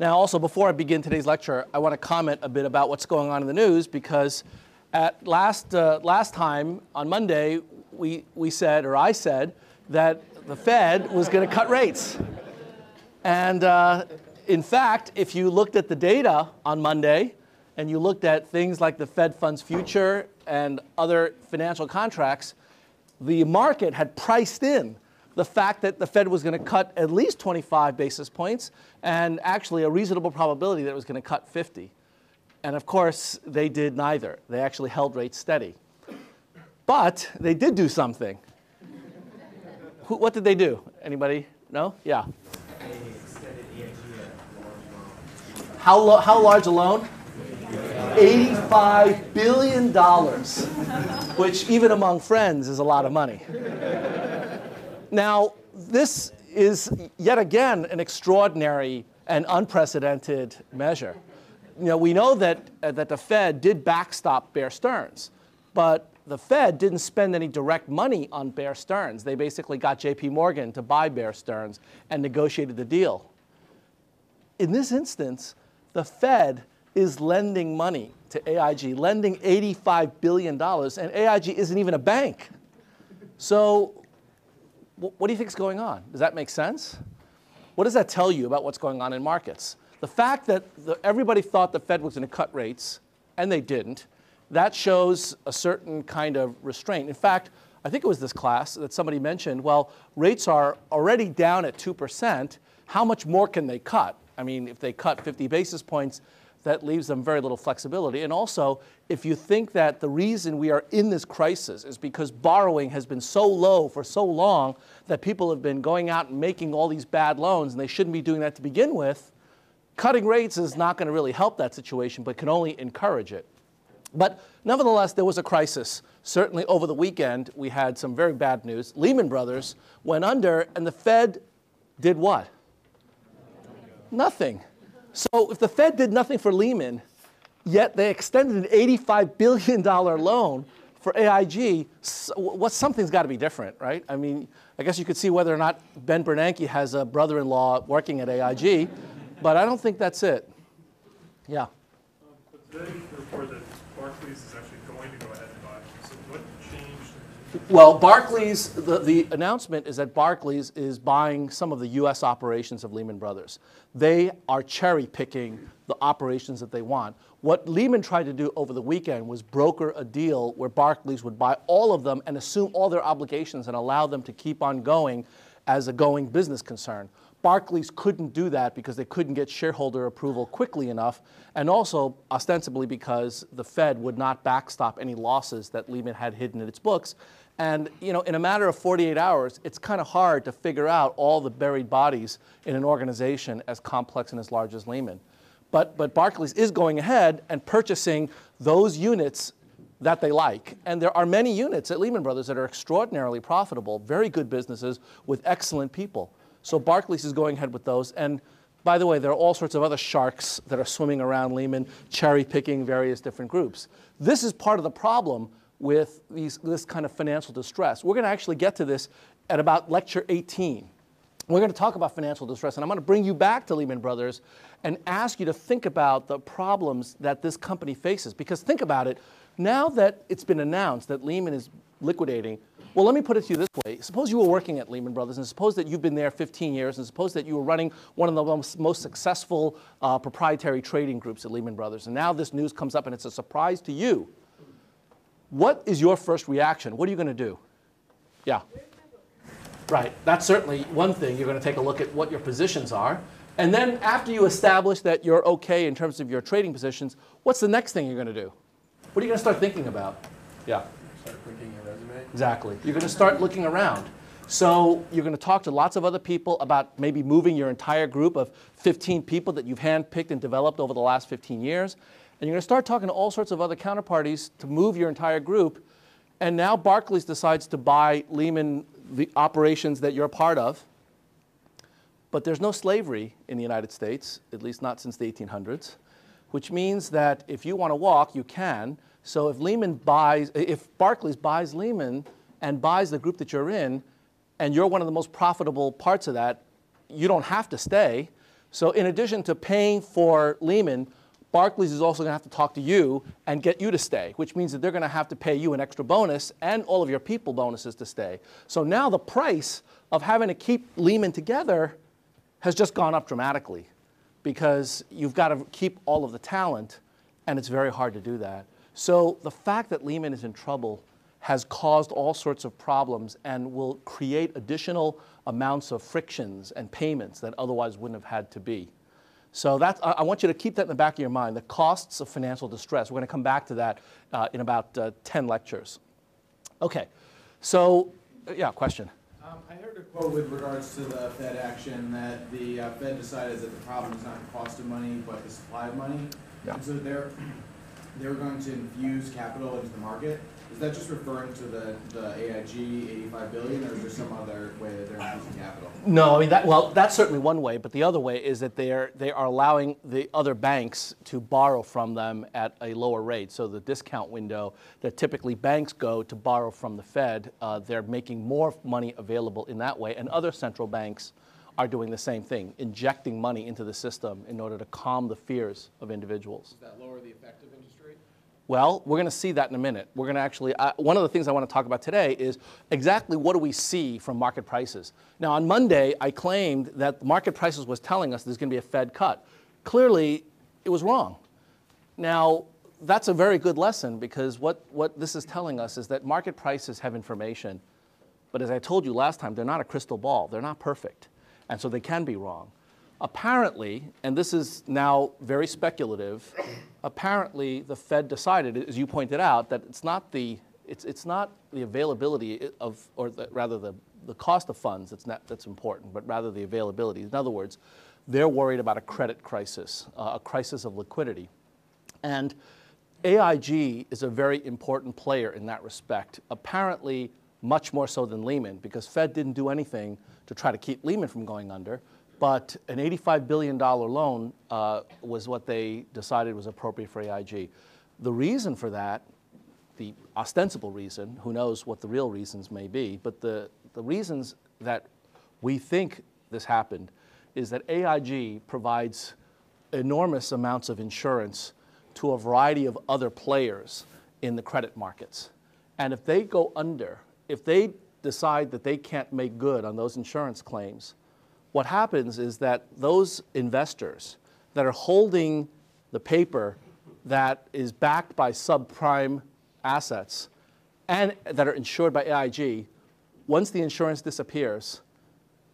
Now, also, before I begin today's lecture, I want to comment a bit about what's going on in the news because at last, uh, last time on Monday, we, we said, or I said, that the Fed was going to cut rates. And uh, in fact, if you looked at the data on Monday and you looked at things like the Fed funds future and other financial contracts, the market had priced in the fact that the Fed was going to cut at least 25 basis points and actually a reasonable probability that it was going to cut 50. And of course, they did neither. They actually held rates steady. But they did do something. what did they do? Anybody know? Yeah. How, how large a loan? $85 billion, which even among friends is a lot of money. Now, this is yet again an extraordinary and unprecedented measure. You know, we know that, uh, that the Fed did backstop Bear Stearns, but the Fed didn't spend any direct money on Bear Stearns. They basically got JP Morgan to buy Bear Stearns and negotiated the deal. In this instance, the Fed is lending money to AIG, lending $85 billion, and AIG isn't even a bank. So what do you think is going on? Does that make sense? What does that tell you about what's going on in markets? The fact that the, everybody thought the Fed was going to cut rates, and they didn't, that shows a certain kind of restraint. In fact, I think it was this class that somebody mentioned, well, rates are already down at 2%. How much more can they cut? I mean, if they cut 50 basis points, that leaves them very little flexibility. And also, if you think that the reason we are in this crisis is because borrowing has been so low for so long that people have been going out and making all these bad loans and they shouldn't be doing that to begin with, cutting rates is not going to really help that situation, but can only encourage it. But nevertheless, there was a crisis. Certainly over the weekend, we had some very bad news. Lehman Brothers went under, and the Fed did what? Nothing. So if the Fed did nothing for Lehman, yet they extended an $85 billion loan for AIG, what something's got to be different, right? I mean, I guess you could see whether or not Ben Bernanke has a brother-in-law working at AIG, but I don't think that's it. Yeah. Um, but today, report that Barclays is actually going to go ahead and buy. So what changed? Well, Barclays, the, the announcement is that Barclays is buying some of the U.S. operations of Lehman Brothers. They are cherry picking the operations that they want. What Lehman tried to do over the weekend was broker a deal where Barclays would buy all of them and assume all their obligations and allow them to keep on going as a going business concern. Barclays couldn't do that because they couldn't get shareholder approval quickly enough, and also ostensibly because the Fed would not backstop any losses that Lehman had hidden in its books. And you know, in a matter of 48 hours, it's kind of hard to figure out all the buried bodies in an organization as complex and as large as Lehman. But, but Barclays is going ahead and purchasing those units that they like. And there are many units at Lehman Brothers that are extraordinarily profitable, very good businesses with excellent people. So Barclays is going ahead with those. And by the way, there are all sorts of other sharks that are swimming around Lehman, cherry picking various different groups. This is part of the problem with these, this kind of financial distress. We're going to actually get to this at about lecture 18. We're going to talk about financial distress, and I'm going to bring you back to Lehman Brothers and ask you to think about the problems that this company faces. Because think about it, now that it's been announced that Lehman is liquidating, well, let me put it to you this way. Suppose you were working at Lehman Brothers, and suppose that you've been there 15 years, and suppose that you were running one of the most, most successful uh, proprietary trading groups at Lehman Brothers, and now this news comes up and it's a surprise to you. What is your first reaction? What are you going to do? Yeah. Right. That's certainly one thing. You're going to take a look at what your positions are. And then after you establish that you're okay in terms of your trading positions, what's the next thing you're going to do? What are you going to start thinking about? Yeah. Start. Exactly. You're going to start looking around. So you're going to talk to lots of other people about maybe moving your entire group of 15 people that you've handpicked and developed over the last 15 years. And you're going to start talking to all sorts of other counterparties to move your entire group. And now Barclays decides to buy Lehman, the operations that you're a part of. But there's no slavery in the United States, at least not since the 1800s, which means that if you want to walk, you can. So if Lehman buys, if Barclays buys Lehman and buys the group that you're in, and you're one of the most profitable parts of that, you don't have to stay. So in addition to paying for Lehman, Barclays is also going to have to talk to you and get you to stay, which means that they're going to have to pay you an extra bonus and all of your people bonuses to stay. So now the price of having to keep Lehman together has just gone up dramatically because you've got to keep all of the talent, and it's very hard to do that. So the fact that Lehman is in trouble has caused all sorts of problems and will create additional amounts of frictions and payments that otherwise wouldn't have had to be. So that's, I want you to keep that in the back of your mind, the costs of financial distress. We're going to come back to that uh, in about uh, 10 lectures. Okay, so uh, yeah, question. Um, I heard a quote with regards to the Fed action that the uh, Fed decided that the problem is not the cost of money, but the supply of money. Yeah. And so they're, they're going to infuse capital into the market. Is that just referring to the, the AIG 85 billion, or is there some other way that they're infusing capital? No, I mean that. Well, that's certainly one way, but the other way is that they are they are allowing the other banks to borrow from them at a lower rate. So the discount window that typically banks go to borrow from the Fed, uh, they're making more money available in that way, and other central banks are doing the same thing, injecting money into the system in order to calm the fears of individuals. Does that lower the effective interest rate? Well, we're going to see that in a minute. We're going to actually, uh, one of the things I want to talk about today is exactly what do we see from market prices. Now, on Monday, I claimed that market prices was telling us there's going to be a Fed cut. Clearly, it was wrong. Now, that's a very good lesson because what, what this is telling us is that market prices have information. But as I told you last time, they're not a crystal ball, they're not perfect. And so they can be wrong. Apparently, and this is now very speculative, apparently the Fed decided, as you pointed out, that it's not the, it's, it's not the availability of, or the, rather the, the cost of funds that's, not, that's important, but rather the availability. In other words, they're worried about a credit crisis, uh, a crisis of liquidity. And AIG is a very important player in that respect, apparently much more so than Lehman, because Fed didn't do anything to try to keep Lehman from going under. But an $85 billion loan uh, was what they decided was appropriate for AIG. The reason for that, the ostensible reason, who knows what the real reasons may be, but the, the reasons that we think this happened is that AIG provides enormous amounts of insurance to a variety of other players in the credit markets. And if they go under, if they decide that they can't make good on those insurance claims, what happens is that those investors that are holding the paper that is backed by subprime assets and that are insured by AIG, once the insurance disappears,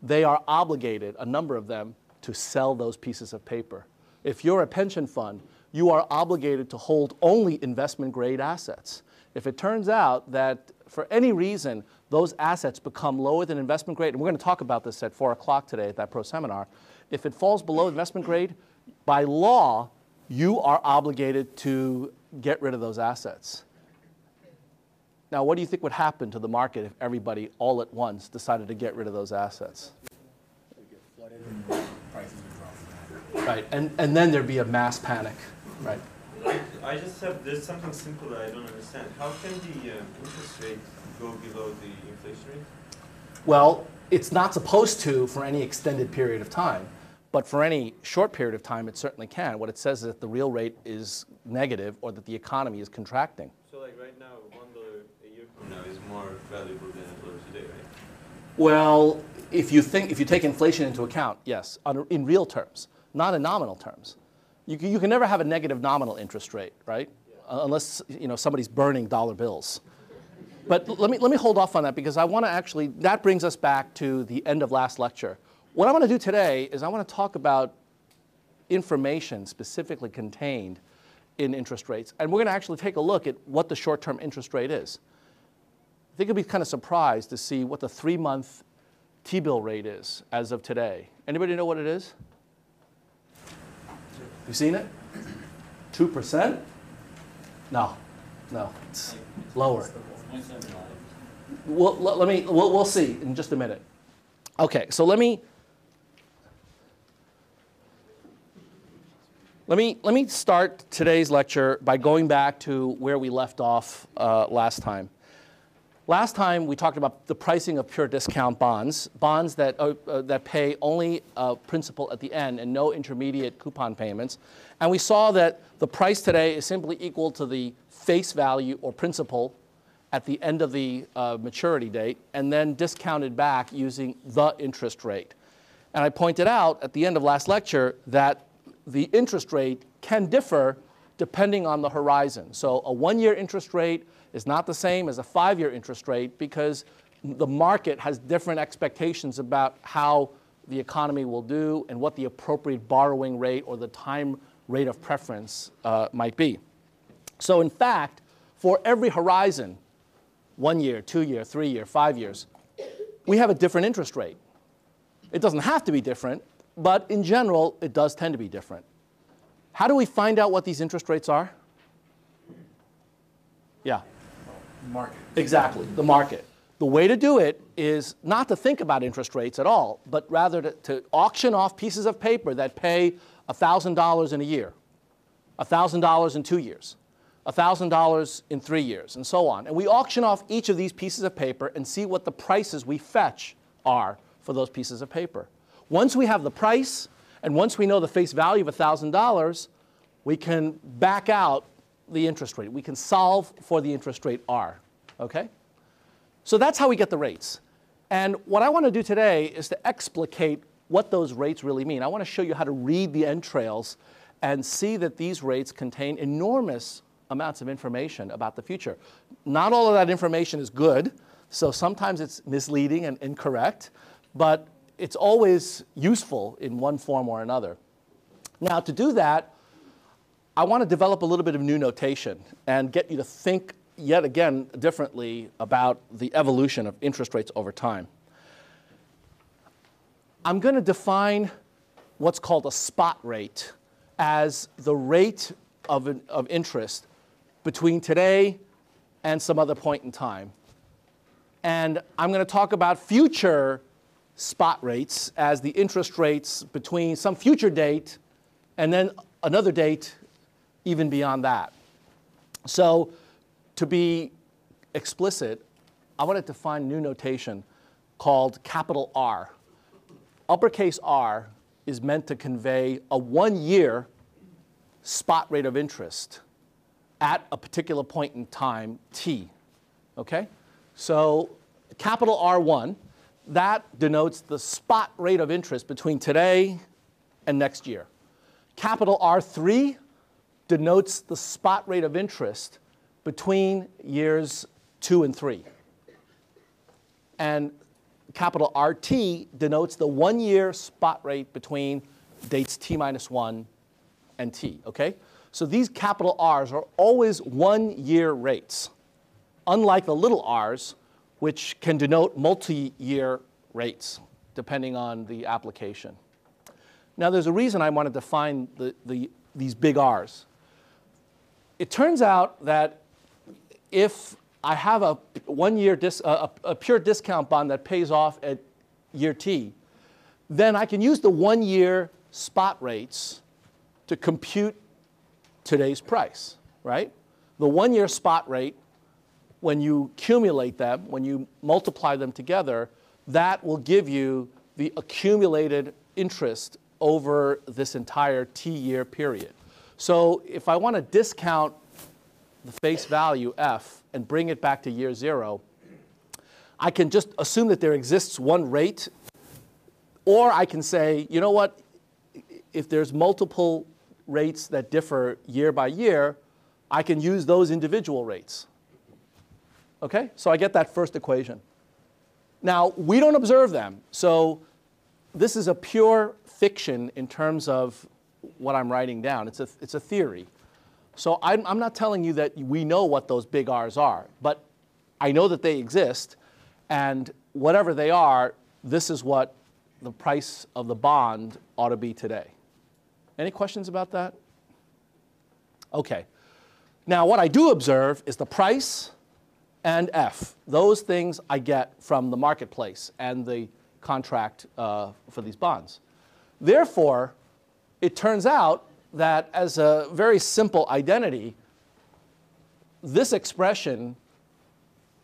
they are obligated, a number of them, to sell those pieces of paper. If you're a pension fund, you are obligated to hold only investment grade assets. If it turns out that for any reason those assets become lower than investment grade, and we're going to talk about this at 4 o'clock today at that pro seminar, if it falls below investment grade, by law, you are obligated to get rid of those assets. Now, what do you think would happen to the market if everybody all at once decided to get rid of those assets? Right, and, and then there'd be a mass panic, right? I just have, there's something simple that I don't understand. How can the uh, interest rate go below the inflation rate? Well, it's not supposed to for any extended period of time, but for any short period of time, it certainly can. What it says is that the real rate is negative or that the economy is contracting. So like right now, one dollar a year from now is more valuable than a dollar today, right? Well, if you think if you take inflation into account, yes, on, in real terms, not in nominal terms. You can, you can never have a negative nominal interest rate, right? Uh, unless you know somebody's burning dollar bills. But let me, let me hold off on that because I want to actually, that brings us back to the end of last lecture. What I want to do today is I want to talk about information specifically contained in interest rates. And we're going to actually take a look at what the short term interest rate is. I think you'll be kind of surprised to see what the three month T bill rate is as of today. Anybody know what it is? You seen it? 2%? No, no, it's lower. Well, let, me, we'll, we'll see in just a minute. Okay, so let me, let me, let me start today's lecture by going back to where we left off uh, last time. Last time we talked about the pricing of pure discount bonds, bonds that, uh, uh, that pay only uh, principal at the end and no intermediate coupon payments. And we saw that the price today is simply equal to the face value or principal at the end of the uh, maturity date and then discounted back using the interest rate. And I pointed out at the end of last lecture that the interest rate can differ depending on the horizon. So a one year interest rate is not the same as a five year interest rate because the market has different expectations about how the economy will do and what the appropriate borrowing rate or the time rate of preference uh, might be. So, in fact, for every horizon, one year, two year, three year, five years, we have a different interest rate. It doesn't have to be different, but in general, it does tend to be different. How do we find out what these interest rates are? Yeah. Market. Exactly, the market. The way to do it is not to think about interest rates at all, but rather to, to auction off pieces of paper that pay $1,000 in a year, $1,000 in two years, $1,000 in three years, and so on. And we auction off each of these pieces of paper and see what the prices we fetch are for those pieces of paper. Once we have the price, and once we know the face value of $1,000, we can back out the interest rate. We can solve for the interest rate R, okay? So that's how we get the rates. And what I want to do today is to explicate what those rates really mean. I want to show you how to read the entrails and see that these rates contain enormous amounts of information about the future. Not all of that information is good, so sometimes it's misleading and incorrect, but it's always useful in one form or another. Now, to do that, I want to develop a little bit of new notation and get you to think yet again differently about the evolution of interest rates over time. I'm going to define what's called a spot rate as the rate of, an, of interest between today and some other point in time. And I'm going to talk about future spot rates as the interest rates between some future date and then another date even beyond that. So, to be explicit, I want to define new notation called capital R. Uppercase R is meant to convey a one year spot rate of interest at a particular point in time, t. Okay? So, capital R1, that denotes the spot rate of interest between today and next year. Capital R3 denotes the spot rate of interest between years two and three. And capital RT denotes the one year spot rate between dates t minus one and t, okay? So these capital R's are always one year rates, unlike the little r's, which can denote multi year rates depending on the application. Now, there's a reason I want to define the, the, these big R's it turns out that if I have a one year dis, a, a, pure discount bond that pays off at year T, then I can use the one year spot rates to compute today's price, right? The one year spot rate, when you accumulate them, when you multiply them together, that will give you the accumulated interest over this entire T year period. So if I want to discount the face value f and bring it back to year zero, I can just assume that there exists one rate, or I can say, you know what, if there's multiple rates that differ year by year, I can use those individual rates. Okay, so I get that first equation. Now, we don't observe them, so this is a pure fiction in terms of what I'm writing down. It's a, it's a theory. So I'm, I'm not telling you that we know what those big R's are, but I know that they exist, and whatever they are, this is what the price of the bond ought to be today. Any questions about that? Okay. Now, what I do observe is the price and F. Those things I get from the marketplace and the contract uh, for these bonds. Therefore, it turns out that as a very simple identity, this expression,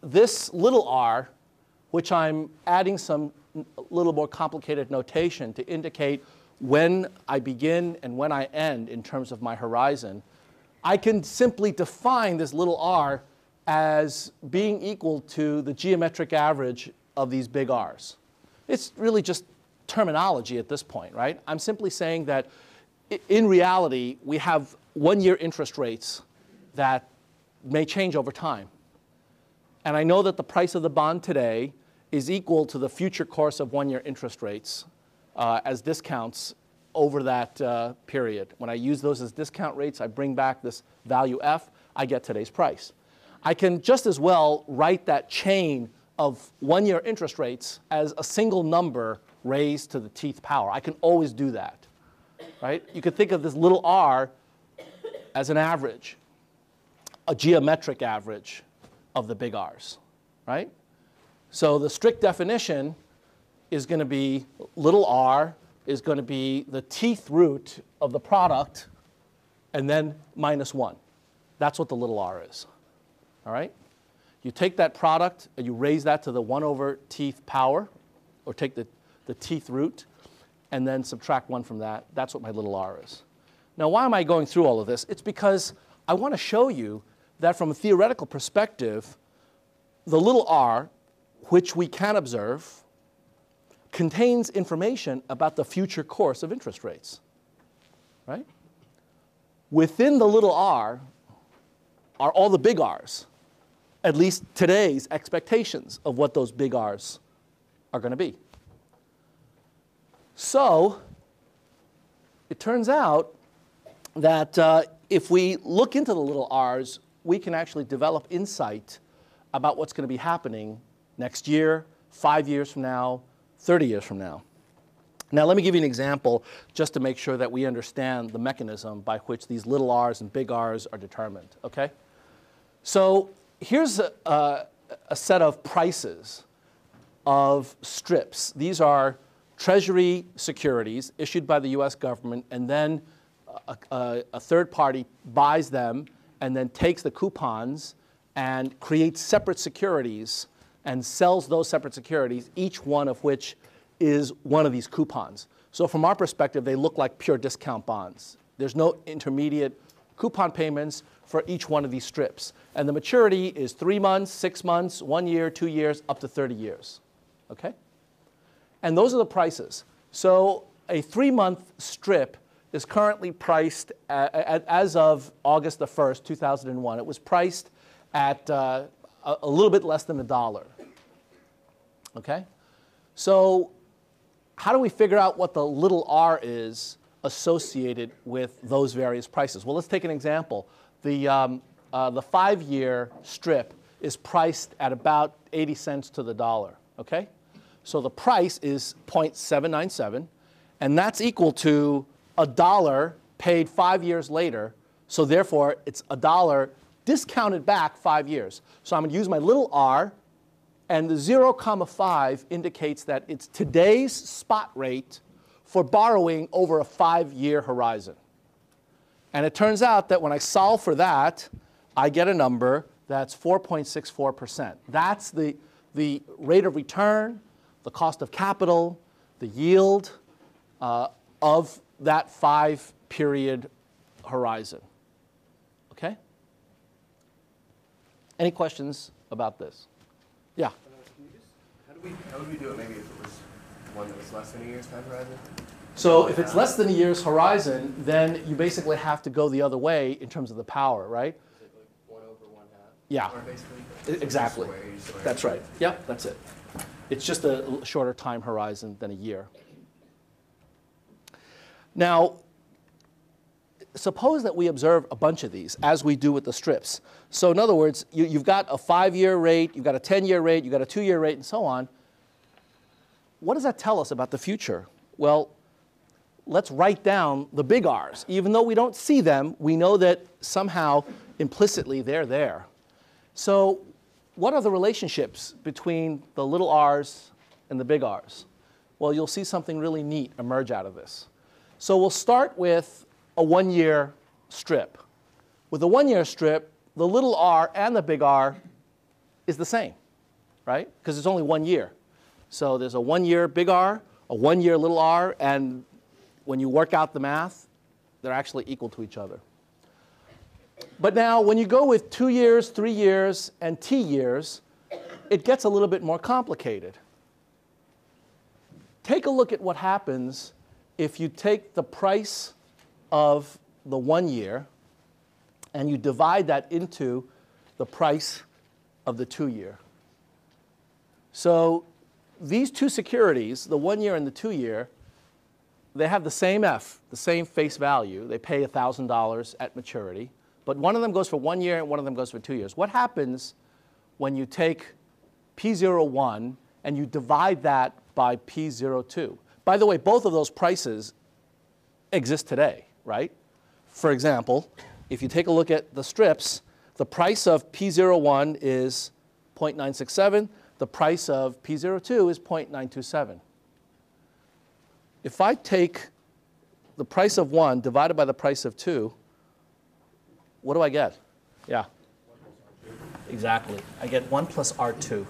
this little r, which I'm adding some little more complicated notation to indicate when I begin and when I end in terms of my horizon, I can simply define this little r as being equal to the geometric average of these big R's. It's really just terminology at this point, right? I'm simply saying that in reality, we have one year interest rates that may change over time. And I know that the price of the bond today is equal to the future course of one year interest rates uh, as discounts over that uh, period. When I use those as discount rates, I bring back this value f, I get today's price. I can just as well write that chain of one year interest rates as a single number raised to the teeth power. I can always do that. Right? You could think of this little r as an average, a geometric average of the big R's. Right? So the strict definition is going to be little r is going to be the teeth root of the product and then minus 1. That's what the little r is. All right? You take that product and you raise that to the 1 over teeth power, or take the, the teeth root, and then subtract 1 from that. That's what my little r is. Now, why am I going through all of this? It's because I want to show you that from a theoretical perspective, the little r, which we can observe, contains information about the future course of interest rates. Right? Within the little r are all the big R's at least today's expectations of what those big R's are going to be. So it turns out that uh, if we look into the little r's, we can actually develop insight about what's going to be happening next year, five years from now, 30 years from now. Now, let me give you an example just to make sure that we understand the mechanism by which these little r's and big R's are determined, okay? So here's a, a, set of prices of strips. These are Treasury securities issued by the US government, and then a, a, a, third party buys them and then takes the coupons and creates separate securities and sells those separate securities, each one of which is one of these coupons. So, from our perspective, they look like pure discount bonds. There's no intermediate coupon payments for each one of these strips. And the maturity is three months, six months, one year, two years, up to 30 years. Okay? And those are the prices. So a three month strip is currently priced at, at, as of August the 1st, 2001. It was priced at uh, a, a little bit less than a dollar. Okay? So, how do we figure out what the little r is associated with those various prices? Well, let's take an example the, um, uh, the five year strip is priced at about 80 cents to the dollar, okay? So the price is 0.797, and that's equal to a dollar paid five years later. So therefore, it's a dollar discounted back five years. So I'm going to use my little r, and the 0, comma 5 indicates that it's today's spot rate for borrowing over a five year horizon. And it turns out that when I solve for that, I get a number that's 4.64%. That's the, the rate of return, the cost of capital, the yield uh, of that five period horizon. Okay? Any questions about this? Yeah. Uh, just, how, do we, how would we do it maybe if it was one that was less than a year's time horizon? So if it's less than a year's horizon, then you basically have to go the other way in terms of the power, right? Is it like one over one half? Yeah. basically? Exactly. That's right. Yep, that's it. It's just a shorter time horizon than a year. Now, suppose that we observe a bunch of these, as we do with the strips. So in other words, you, have got a five-year rate, you've got a 10-year rate, you've got a two-year rate, and so on. What does that tell us about the future? Well, let's write down the big R's. Even though we don't see them, we know that somehow implicitly they're there. So, what are the relationships between the little r's and the big R's? Well, you'll see something really neat emerge out of this. So, we'll start with a one year strip. With a one year strip, the little r and the big R is the same, right? Because it's only one year. So, there's a one year big R, a one year little r, and when you work out the math, they're actually equal to each other. But now, when you go with two years, three years, and t years, it gets a little bit more complicated. Take a look at what happens if you take the price of the one year and you divide that into the price of the two year. So these two securities, the one year and the two year, they have the same F, the same face value. They pay $1,000 at maturity, but one of them goes for one year and one of them goes for two years. What happens when you take P01 and you divide that by P02? By the way, both of those prices exist today, right? For example, if you take a look at the strips, the price of P01 is 0.967, the price of P02 is 0.927. If I take the price of 1 divided by the price of 2, what do I get? Yeah. Exactly. I get 1 plus R2.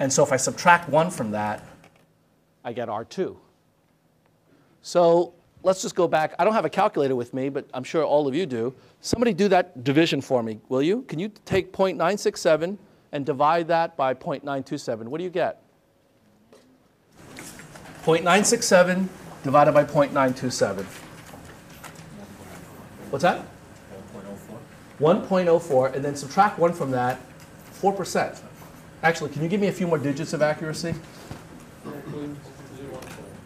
And so if I subtract 1 from that, I get R2. So let's just go back. I don't have a calculator with me, but I'm sure all of you do. Somebody do that division for me, will you? Can you take 0.967 and divide that by 0.927? What do you get? 0.967 divided by 0.927. What's that? 1.04. 1.04, and then subtract 1 from that, 4%. Actually, can you give me a few more digits of accuracy? 4.014.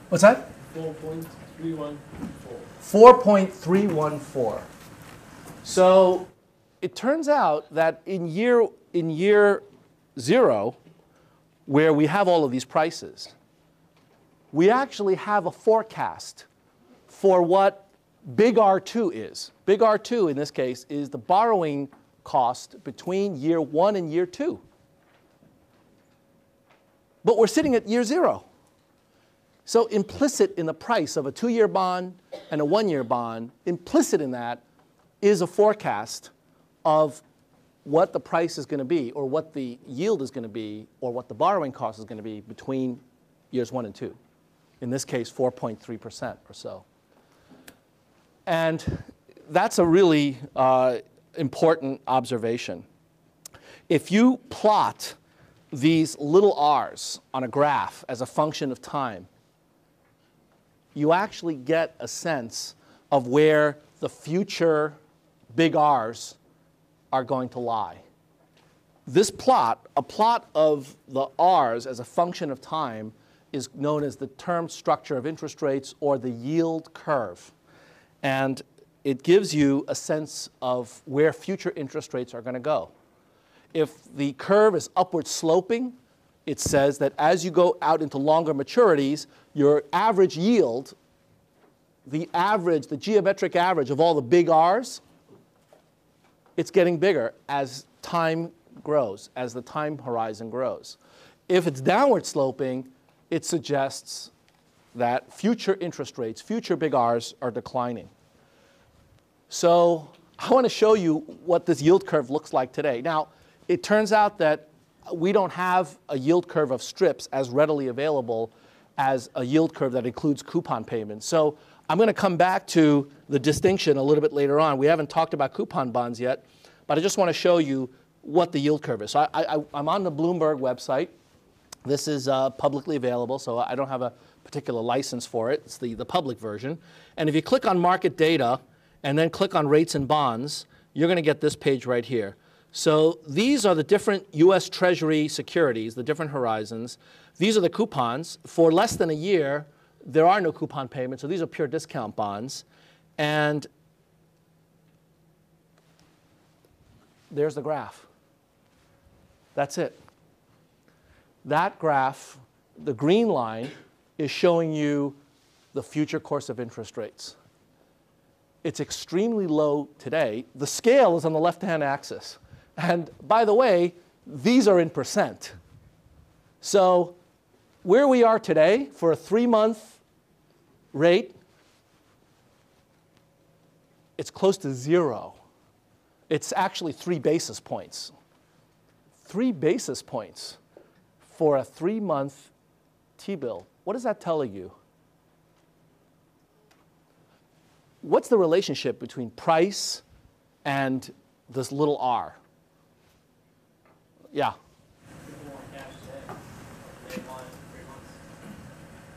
What's that? 4.314. 4.314. So it turns out that in year, in year zero, where we have all of these prices, we actually have a forecast for what big R2 is. Big R2 in this case is the borrowing cost between year one and year two. But we're sitting at year zero. So, implicit in the price of a two year bond and a one year bond, implicit in that is a forecast of what the price is going to be, or what the yield is going to be, or what the borrowing cost is going to be between years one and two. In this case, 4.3% or so. And that's a really uh, important observation. If you plot these little r's on a graph as a function of time, you actually get a sense of where the future big R's are going to lie. This plot, a plot of the R's as a function of time, is known as the term structure of interest rates or the yield curve. And it gives you a sense of where future interest rates are going to go. If the curve is upward sloping, it says that as you go out into longer maturities, your average yield, the average, the geometric average of all the big R's, it's getting bigger as time grows, as the time horizon grows. If it's downward sloping, it suggests that future interest rates, future big R's, are declining. So I want to show you what this yield curve looks like today. Now, it turns out that we don't have a yield curve of strips as readily available as a yield curve that includes coupon payments. So I'm going to come back to the distinction a little bit later on. We haven't talked about coupon bonds yet, but I just want to show you what the yield curve is. So I, am on the Bloomberg website. This is uh, publicly available, so I don't have a particular license for it. It's the, the public version. And if you click on market data and then click on rates and bonds, you're going to get this page right here. So these are the different US Treasury securities, the different horizons. These are the coupons. For less than a year, there are no coupon payments, so these are pure discount bonds. And there's the graph. That's it. That graph, the green line, is showing you the future course of interest rates. It's extremely low today. The scale is on the left hand axis. And by the way, these are in percent. So, where we are today for a three month rate, it's close to zero. It's actually three basis points. Three basis points for a three month T bill. What is that telling you? What's the relationship between price and this little r? Yeah.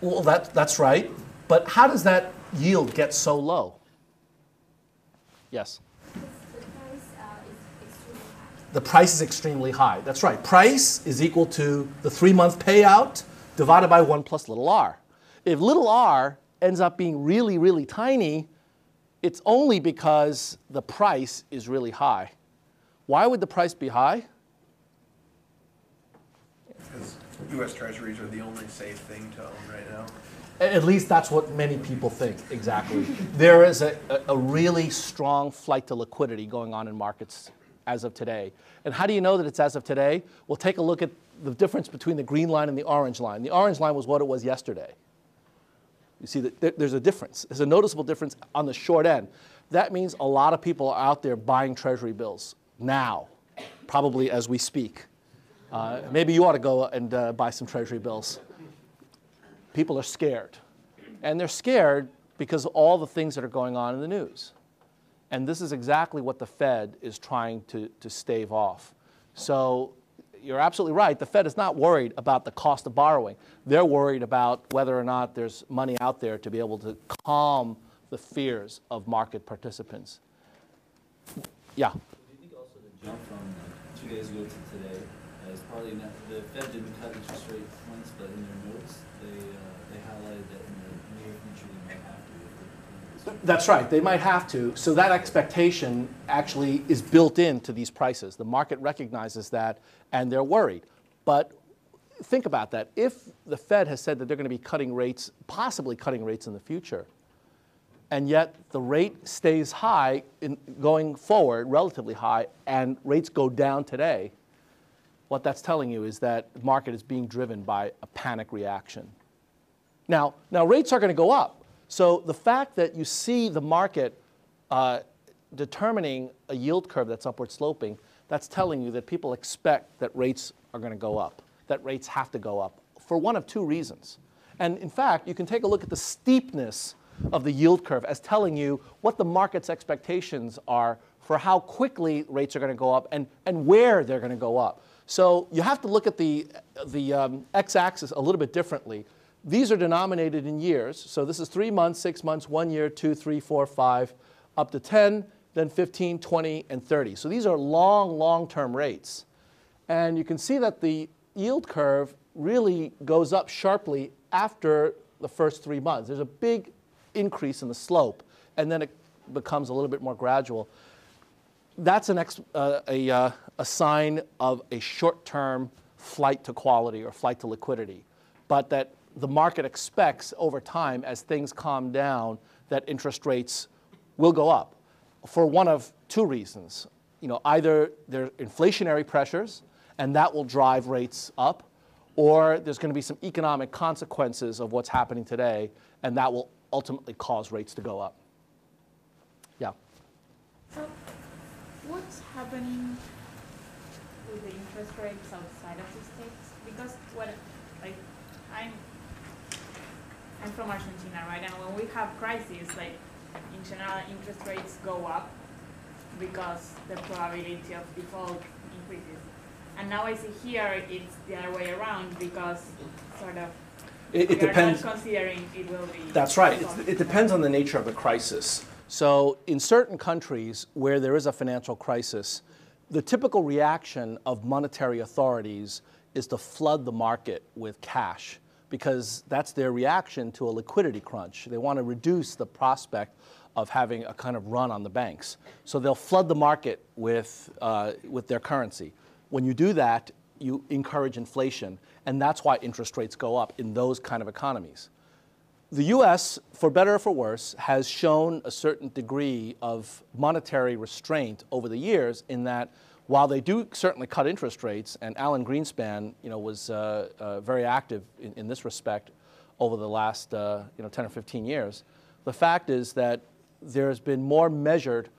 Well, that, that's right. But how does that yield get so low? Yes. The price is extremely high. That's right. Price is equal to the three month payout divided by 1 plus little r. If little r ends up being really, really tiny, it's only because the price is really high. Why would the price be high? Because U.S. Treasuries are the only safe thing to own right now. At least that's what many people think, exactly. there is a, a, really strong flight to liquidity going on in markets as of today. And how do you know that it's as of today? Well, take a look at the difference between the green line and the orange line. The orange line was what it was yesterday. You see that there's a difference. There's a noticeable difference on the short end. That means a lot of people are out there buying treasury bills now, probably as we speak. Uh, maybe you ought to go and uh, buy some treasury bills. People are scared. And they're scared because of all the things that are going on in the news. And this is exactly what the Fed is trying to, to stave off. So you're absolutely right. The Fed is not worried about the cost of borrowing. They're worried about whether or not there's money out there to be able to calm the fears of market participants. Yeah. Do you think also the jump from two days ago to today not, the Fed didn't cut interest rate once, but in their notes they uh, they highlighted that in the near future they might have to. That's right. They might have to. So that expectation actually is built into these prices. The market recognizes that and they're worried. But think about that. If the Fed has said that they're going to be cutting rates, possibly cutting rates in the future, and yet the rate stays high in going forward, relatively high, and rates go down today, what that's telling you is that the market is being driven by a panic reaction. Now, now rates are going to go up. So the fact that you see the market uh, determining a yield curve that's upward sloping that's telling you that people expect that rates are going to go up, that rates have to go up for one of two reasons. And in fact, you can take a look at the steepness of the yield curve as telling you what the market's expectations are for how quickly rates are going to go up and, and where they're going to go up. So you have to look at the, the um, x-axis a little bit differently. These are denominated in years. So this is three months, six months, one year, two, three, four, five, up to 10, then 15, 20, and 30. So these are long, long-term rates. And you can see that the yield curve really goes up sharply after the first three months. There's a big increase in the slope, and then it becomes a little bit more gradual. That's an ex, uh, a, uh, a sign of a short-term flight to quality or flight to liquidity, but that the market expects over time as things calm down that interest rates will go up for one of two reasons. You know, either there are inflationary pressures, and that will drive rates up, or there's going to be some economic consequences of what's happening today, and that will ultimately cause rates to go up. Yeah. What's happening with the interest rates outside of the states? Because what, like, I'm, I'm from Argentina, right? And when we have crises, like in general, interest rates go up because the probability of default increases. And now I see here it's the other way around because sort of it, it depends. are not considering it will be. That's right. It's, it depends on the nature of the crisis. So in certain countries where there is a financial crisis, the typical reaction of monetary authorities is to flood the market with cash because that's their reaction to a liquidity crunch. They want to reduce the prospect of having a kind of run on the banks. So they'll flood the market with, uh, with their currency. When you do that, you encourage inflation, and that's why interest rates go up in those kind of economies. The US, for better or for worse, has shown a certain degree of monetary restraint over the years in that while they do certainly cut interest rates, and Alan Greenspan you know, was uh, uh, very active in, in, this respect over the last uh, you know, 10 or 15 years, the fact is that there's been more measured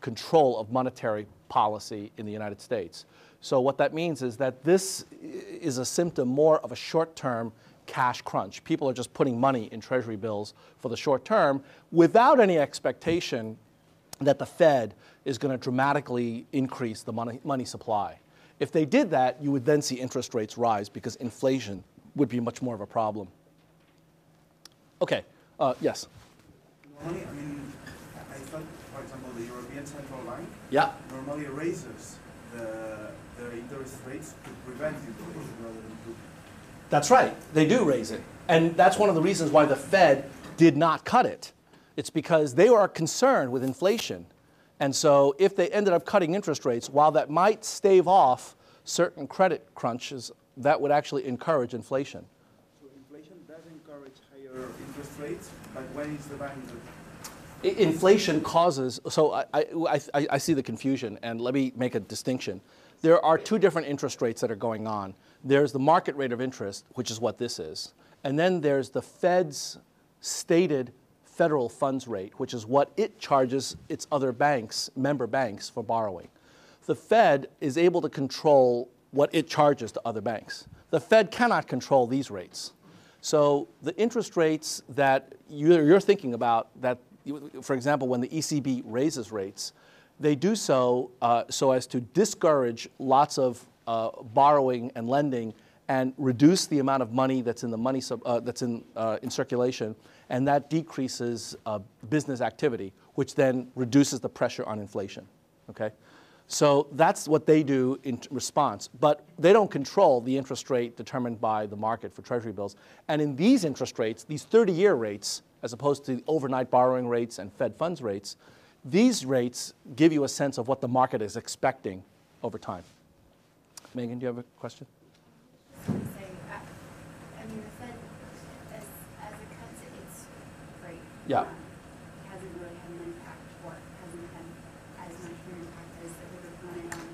control of monetary policy in the United States. So what that means is that this is a symptom more of a short-term cash crunch. People are just putting money in treasury bills for the short term without any expectation that the Fed is going to dramatically increase the money, money supply. If they did that, you would then see interest rates rise because inflation would be much more of a problem. Okay, uh, yes? Normally, I mean, I thought, for example, the European Central Bank yeah. normally raises the, the interest rates to prevent inflation rather than to that's right. They do raise it. And that's one of the reasons why the Fed did not cut it. It's because they are concerned with inflation. And so if they ended up cutting interest rates, while that might stave off certain credit crunches, that would actually encourage inflation. So inflation does encourage higher interest rates, but when is the bank Inflation causes, so I, I, I, I see the confusion, and let me make a distinction. There are two different interest rates that are going on. There's the market rate of interest, which is what this is. And then there's the Fed's stated federal funds rate, which is what it charges its other banks, member banks, for borrowing. The Fed is able to control what it charges to other banks. The Fed cannot control these rates. So the interest rates that you're thinking about, that, for example, when the ECB raises rates, they do so uh, so as to discourage lots of uh, borrowing and lending and reduce the amount of money that's in the money sub, uh, that's in, uh, in circulation, and that decreases uh, business activity, which then reduces the pressure on inflation. Okay, so that's what they do in response. But they don't control the interest rate determined by the market for Treasury bills. And in these interest rates, these 30-year rates, as opposed to the overnight borrowing rates and Fed funds rates, these rates give you a sense of what the market is expecting over time. Megan, do you have a question? Say, I, I mean, the Fed, as, as it cuts it, it's great. Yeah. It hasn't really had an impact, or hasn't had as much of an impact as it would have wanted on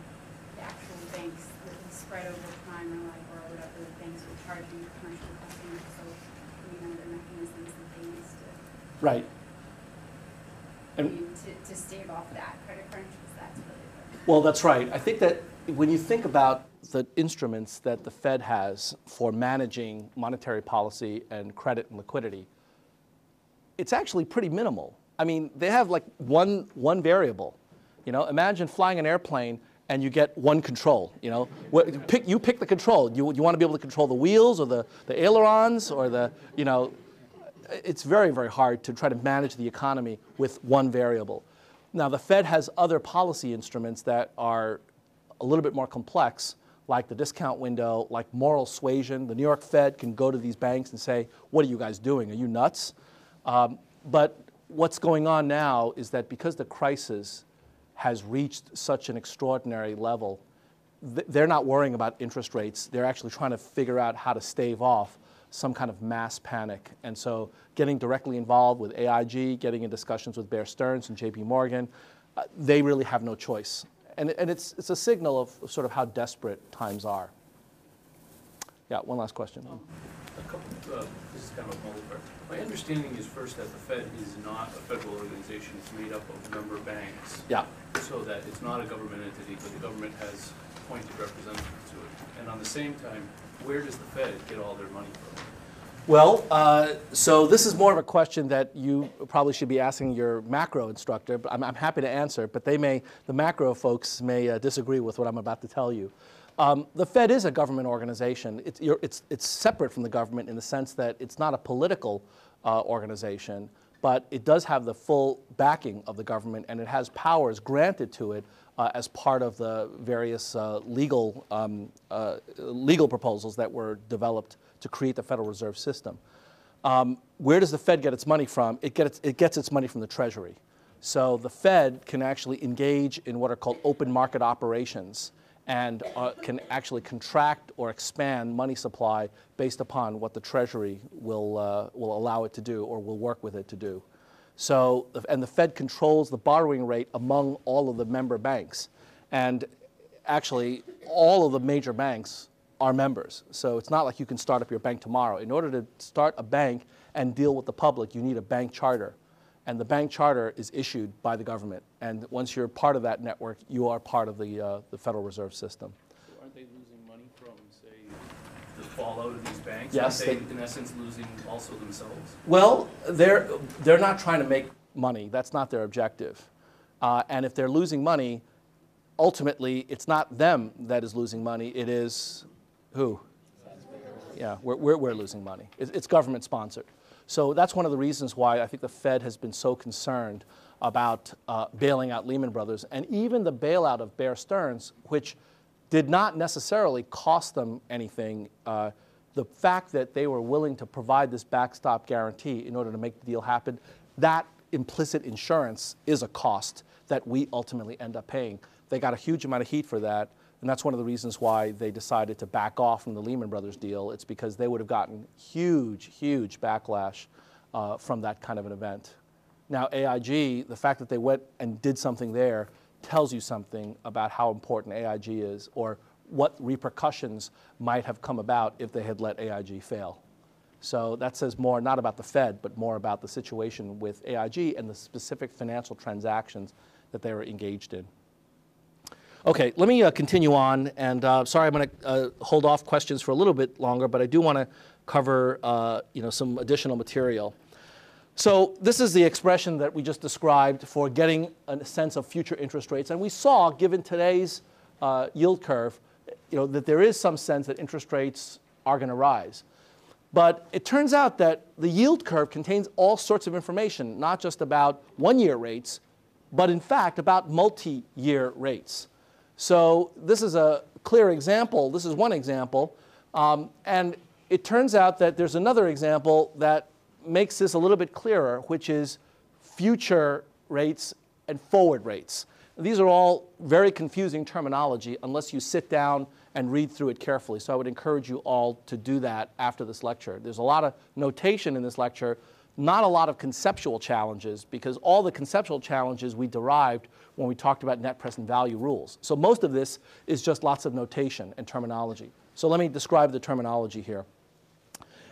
the actual banks, the spread over time, or like, or whatever the banks were charging commercial customers, so, you know, the mechanisms that they used to. Right. Mean, to, stave off that credit crunch, that's really. Well, that's right. I think that when you think about the instruments that the Fed has for managing monetary policy and credit and liquidity, it's actually pretty minimal. I mean, they have like one, one variable. You know, imagine flying an airplane and you get one control. You know, what, pick, you pick the control. You, you want to be able to control the wheels or the, the ailerons or the, you know, it's very, very hard to try to manage the economy with one variable. Now, the Fed has other policy instruments that are a little bit more complex, like the discount window, like moral suasion. The New York Fed can go to these banks and say, what are you guys doing? Are you nuts? Um, but what's going on now is that because the crisis has reached such an extraordinary level, th they're not worrying about interest rates. They're actually trying to figure out how to stave off some kind of mass panic. And so getting directly involved with AIG, getting in discussions with Bear Stearns and JP Morgan, uh, they really have no choice and, and it's, it's a signal of sort of how desperate times are. Yeah, one last question. Um, a couple, uh, this is kind of a multi-part. My understanding is first that the Fed is not a federal organization. It's made up of member banks. Yeah. So that it's not a government entity, but the government has appointed representatives to it. And on the same time, where does the Fed get all their money from? Well, uh, so this is more of a question that you probably should be asking your macro instructor, but I'm, I'm happy to answer, but they may, the macro folks may uh, disagree with what I'm about to tell you. Um, the Fed is a government organization. It's, it's, it's separate from the government in the sense that it's not a political uh, organization, but it does have the full backing of the government and it has powers granted to it uh, as part of the various uh, legal, um, uh, legal proposals that were developed to create the Federal Reserve System. Um, where does the Fed get its money from? It gets, it gets its money from the Treasury. So the Fed can actually engage in what are called open market operations and uh, can actually contract or expand money supply based upon what the Treasury will, uh, will allow it to do or will work with it to do. So, and the Fed controls the borrowing rate among all of the member banks. And actually, all of the major banks are members. So it's not like you can start up your bank tomorrow. In order to start a bank and deal with the public, you need a bank charter. And the bank charter is issued by the government. And once you're part of that network, you are part of the, uh, the Federal Reserve System. So aren't they losing money from, say, the fallout of these banks? Yes, they- they, in essence, losing also themselves? Well, they're, they're not trying to make money. That's not their objective. Uh, and if they're losing money, ultimately, it's not them that is losing money. It is who? Yeah, we're, we're, we're losing money. It's, it's government sponsored. So that's one of the reasons why I think the Fed has been so concerned about uh, bailing out Lehman Brothers and even the bailout of Bear Stearns, which did not necessarily cost them anything. Uh, the fact that they were willing to provide this backstop guarantee in order to make the deal happen, that implicit insurance is a cost that we ultimately end up paying. They got a huge amount of heat for that, and that's one of the reasons why they decided to back off from the Lehman Brothers deal. It's because they would have gotten huge, huge backlash uh, from that kind of an event. Now, AIG, the fact that they went and did something there tells you something about how important AIG is or what repercussions might have come about if they had let AIG fail. So that says more not about the Fed, but more about the situation with AIG and the specific financial transactions that they were engaged in. Okay, let me uh, continue on, and uh, sorry, I'm going to uh, hold off questions for a little bit longer, but I do want to cover, uh, you know, some additional material. So this is the expression that we just described for getting a sense of future interest rates, and we saw, given today's uh, yield curve, you know, that there is some sense that interest rates are going to rise. But it turns out that the yield curve contains all sorts of information, not just about one-year rates, but in fact about multi-year rates. So this is a clear example. This is one example. Um, and it turns out that there's another example that makes this a little bit clearer, which is future rates and forward rates. These are all very confusing terminology unless you sit down and read through it carefully. So I would encourage you all to do that after this lecture. There's a lot of notation in this lecture, not a lot of conceptual challenges, because all the conceptual challenges we derived when we talked about net present value rules. So most of this is just lots of notation and terminology. So let me describe the terminology here.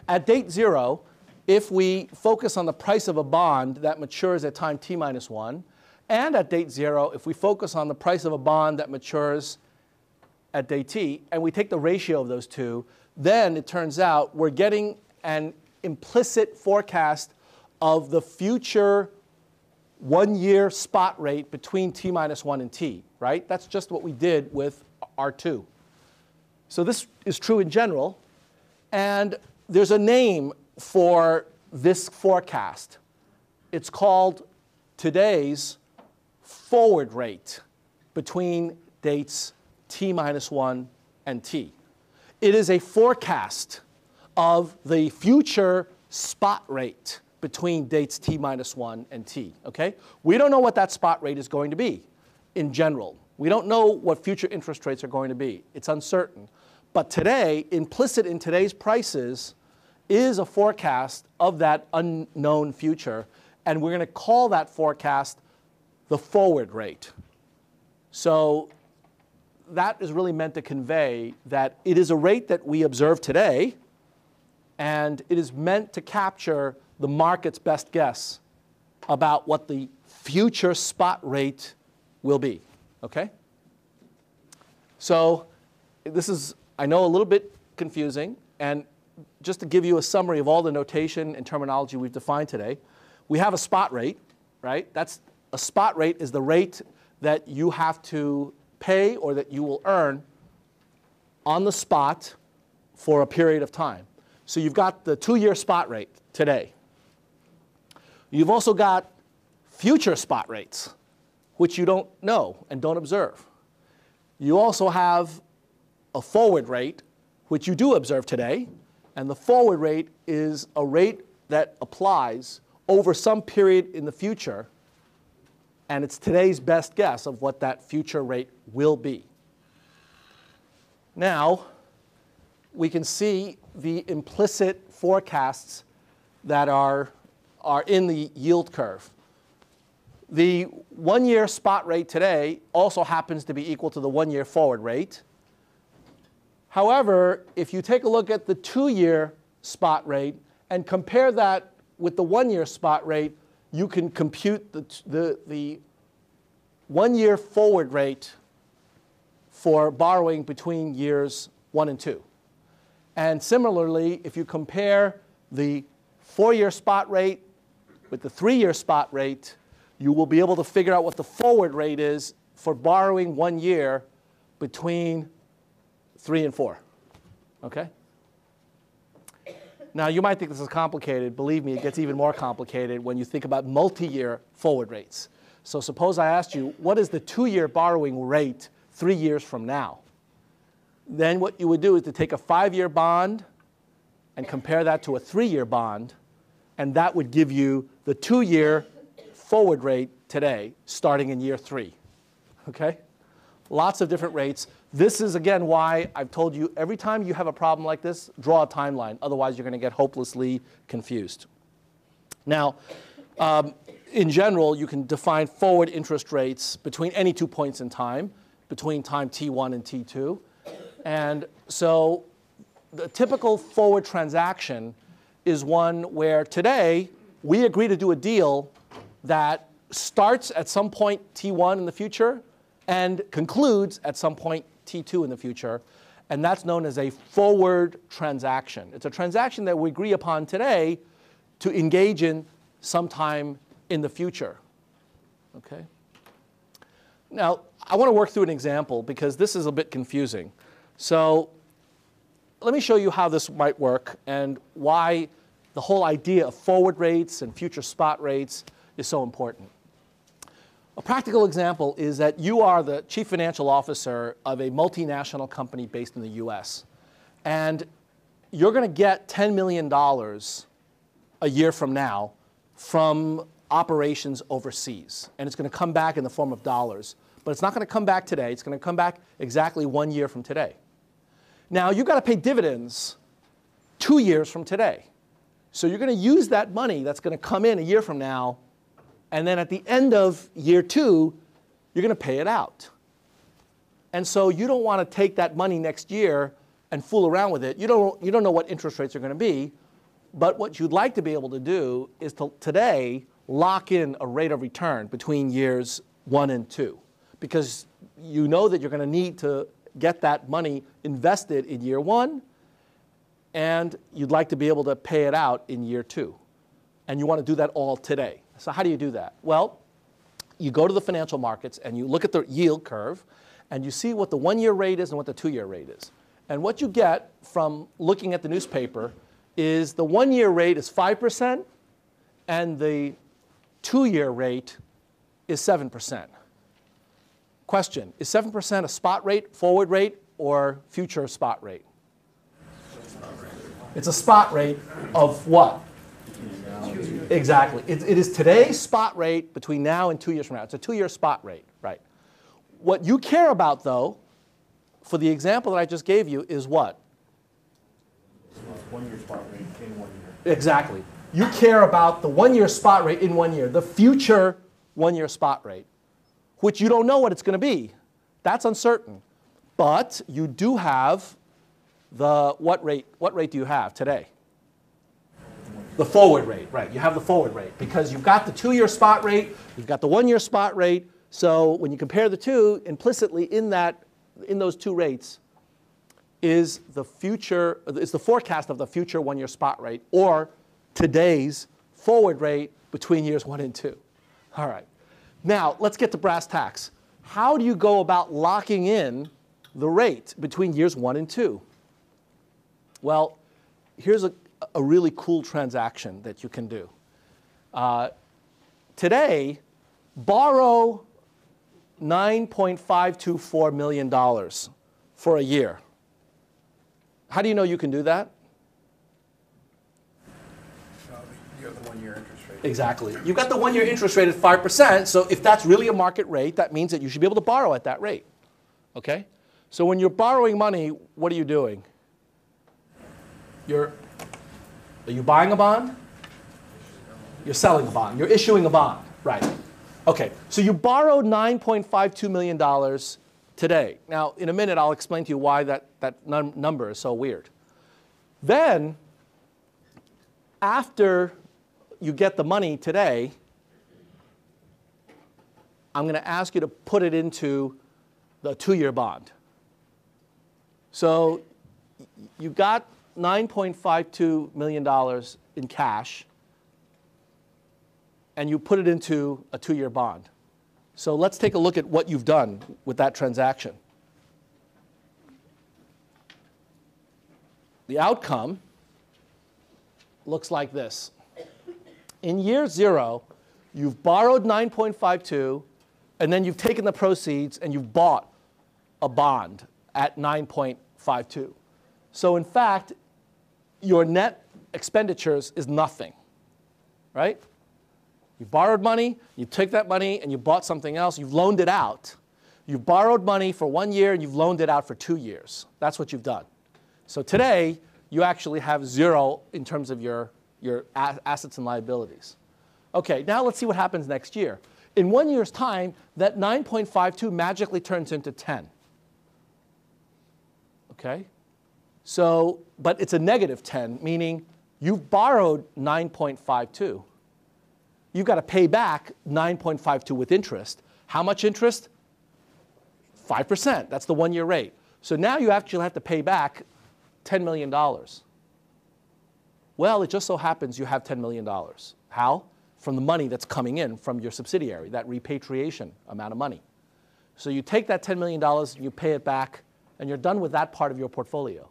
At date zero, if we focus on the price of a bond that matures at time t minus 1, and at date zero, if we focus on the price of a bond that matures at day t, and we take the ratio of those two, then it turns out we're getting an implicit forecast of the future one year spot rate between t minus 1 and t, right? That's just what we did with R2. So this is true in general. And there's a name for this forecast. It's called today's forward rate between dates t minus 1 and t. It is a forecast of the future spot rate between dates t minus 1 and t, okay? We don't know what that spot rate is going to be in general. We don't know what future interest rates are going to be. It's uncertain. But today, implicit in today's prices is a forecast of that unknown future, and we're going to call that forecast the forward rate. So that is really meant to convey that it is a rate that we observe today, and it is meant to capture the market's best guess about what the future spot rate will be. Okay? So this is, I know, a little bit confusing, and just to give you a summary of all the notation and terminology we've defined today, we have a spot rate, right? That's a spot rate is the rate that you have to pay or that you will earn on the spot for a period of time. So you've got the two-year spot rate today. You've also got future spot rates, which you don't know and don't observe. You also have a forward rate, which you do observe today, and the forward rate is a rate that applies over some period in the future, and it's today's best guess of what that future rate will be. Now, we can see the implicit forecasts that are, are in the yield curve. The one year spot rate today also happens to be equal to the one year forward rate. However, if you take a look at the two year spot rate and compare that with the one year spot rate, you can compute the, the, the one year forward rate for borrowing between years one and two. And similarly, if you compare the four year spot rate with the three year spot rate, you will be able to figure out what the forward rate is for borrowing one year between three and four. Okay? Now, you might think this is complicated. Believe me, it gets even more complicated when you think about multi year forward rates. So, suppose I asked you, what is the two year borrowing rate three years from now? Then, what you would do is to take a five year bond and compare that to a three year bond, and that would give you the two year forward rate today, starting in year three. Okay? Lots of different rates. This is, again, why I've told you every time you have a problem like this, draw a timeline. Otherwise, you're going to get hopelessly confused. Now, um, in general, you can define forward interest rates between any two points in time, between time t1 and t2. And so the typical forward transaction is one where today we agree to do a deal that starts at some point t1 in the future and concludes at some point t2 in the future. And that's known as a forward transaction. It's a transaction that we agree upon today to engage in sometime in the future. Okay? Now, I want to work through an example because this is a bit confusing. So, let me show you how this might work and why the whole idea of forward rates and future spot rates is so important. A practical example is that you are the chief financial officer of a multinational company based in the US. And you're going to get $10 million a year from now from operations overseas. And it's going to come back in the form of dollars. But it's not going to come back today. It's going to come back exactly one year from today. Now, you've got to pay dividends two years from today. So you're going to use that money that's going to come in a year from now and then at the end of year two, you're going to pay it out. And so you don't want to take that money next year and fool around with it. You don't, you don't know what interest rates are going to be. But what you'd like to be able to do is to today lock in a rate of return between years one and two. Because you know that you're going to need to get that money invested in year one, and you'd like to be able to pay it out in year two. And you want to do that all today. So how do you do that? Well, you go to the financial markets and you look at the yield curve and you see what the one-year rate is and what the two-year rate is. And what you get from looking at the newspaper is the one-year rate is 5% and the two-year rate is 7%. Question, is 7% a spot rate, forward rate, or future spot rate? It's a spot rate of what? Exactly. It, it is today's spot rate between now and two years from now. It's a two-year spot rate, right? What you care about, though, for the example that I just gave you, is what? One-year spot rate in one year. Exactly. You care about the one-year spot rate in one year, the future one-year spot rate, which you don't know what it's going to be. That's uncertain. But you do have the what rate? What rate do you have today? The forward rate, right. You have the forward rate because you've got the two-year spot rate, you've got the one-year spot rate. So when you compare the two, implicitly in that, in those two rates, is the future, is the forecast of the future one-year spot rate or today's forward rate between years one and two. All right. Now let's get to brass tacks. How do you go about locking in the rate between years one and two? Well, here's a a really cool transaction that you can do. Uh, today, borrow $9.524 million for a year. How do you know you can do that? You have the one-year interest rate. Exactly. You've got the one-year interest rate at 5%, so if that's really a market rate, that means that you should be able to borrow at that rate. Okay? So when you're borrowing money, what are you doing? You're, are you buying a bond? You're selling a bond. You're issuing a bond, right? Okay, so you borrowed $9.52 million today. Now, in a minute, I'll explain to you why that, that num number is so weird. Then, after you get the money today, I'm going to ask you to put it into the two year bond. So you got $9.52 million in cash, and you put it into a two year bond. So let's take a look at what you've done with that transaction. The outcome looks like this. In year zero, you've borrowed 9.52, and then you've taken the proceeds and you've bought a bond at 9.52. So in fact, your net expenditures is nothing, right? You borrowed money, you took that money and you bought something else, you've loaned it out. You've borrowed money for one year and you've loaned it out for two years. That's what you've done. So today, you actually have zero in terms of your, your assets and liabilities. Okay, now let's see what happens next year. In one year's time, that 9.52 magically turns into 10. Okay? So, but it's a negative 10, meaning you've borrowed 9.52. You've got to pay back 9.52 with interest. How much interest? 5%. That's the one year rate. So now you actually have to pay back $10 million. Well, it just so happens you have $10 million. How? From the money that's coming in from your subsidiary, that repatriation amount of money. So you take that $10 million, you pay it back, and you're done with that part of your portfolio.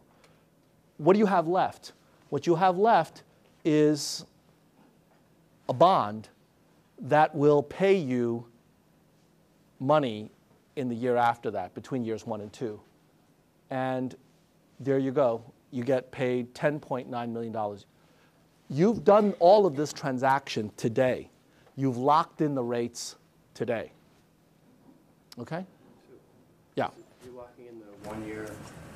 What do you have left? What you have left is a bond that will pay you money in the year after that, between years one and two. And there you go. You get paid $10.9 million. You've done all of this transaction today. You've locked in the rates today. Okay? Yeah. You're locking in the one year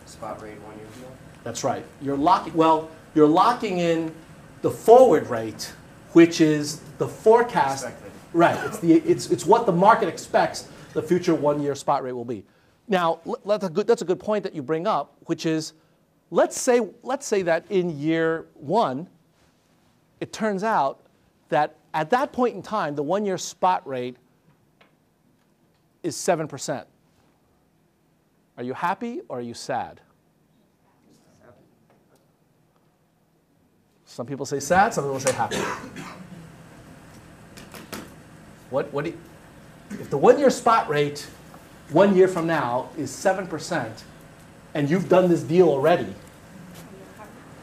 spot rate, one year deal? That's right. You're locking, well, you're locking in the forward rate, which is the forecast. Expected. Right. It's, the, it's, it's what the market expects the future one year spot rate will be. Now, that's a, good, that's a good point that you bring up, which is let's say, let's say that in year one, it turns out that at that point in time, the one year spot rate is 7%. Are you happy or are you sad? Some people say sad, some people say happy. What, what you, if the one year spot rate one year from now is 7%, and you've done this deal already,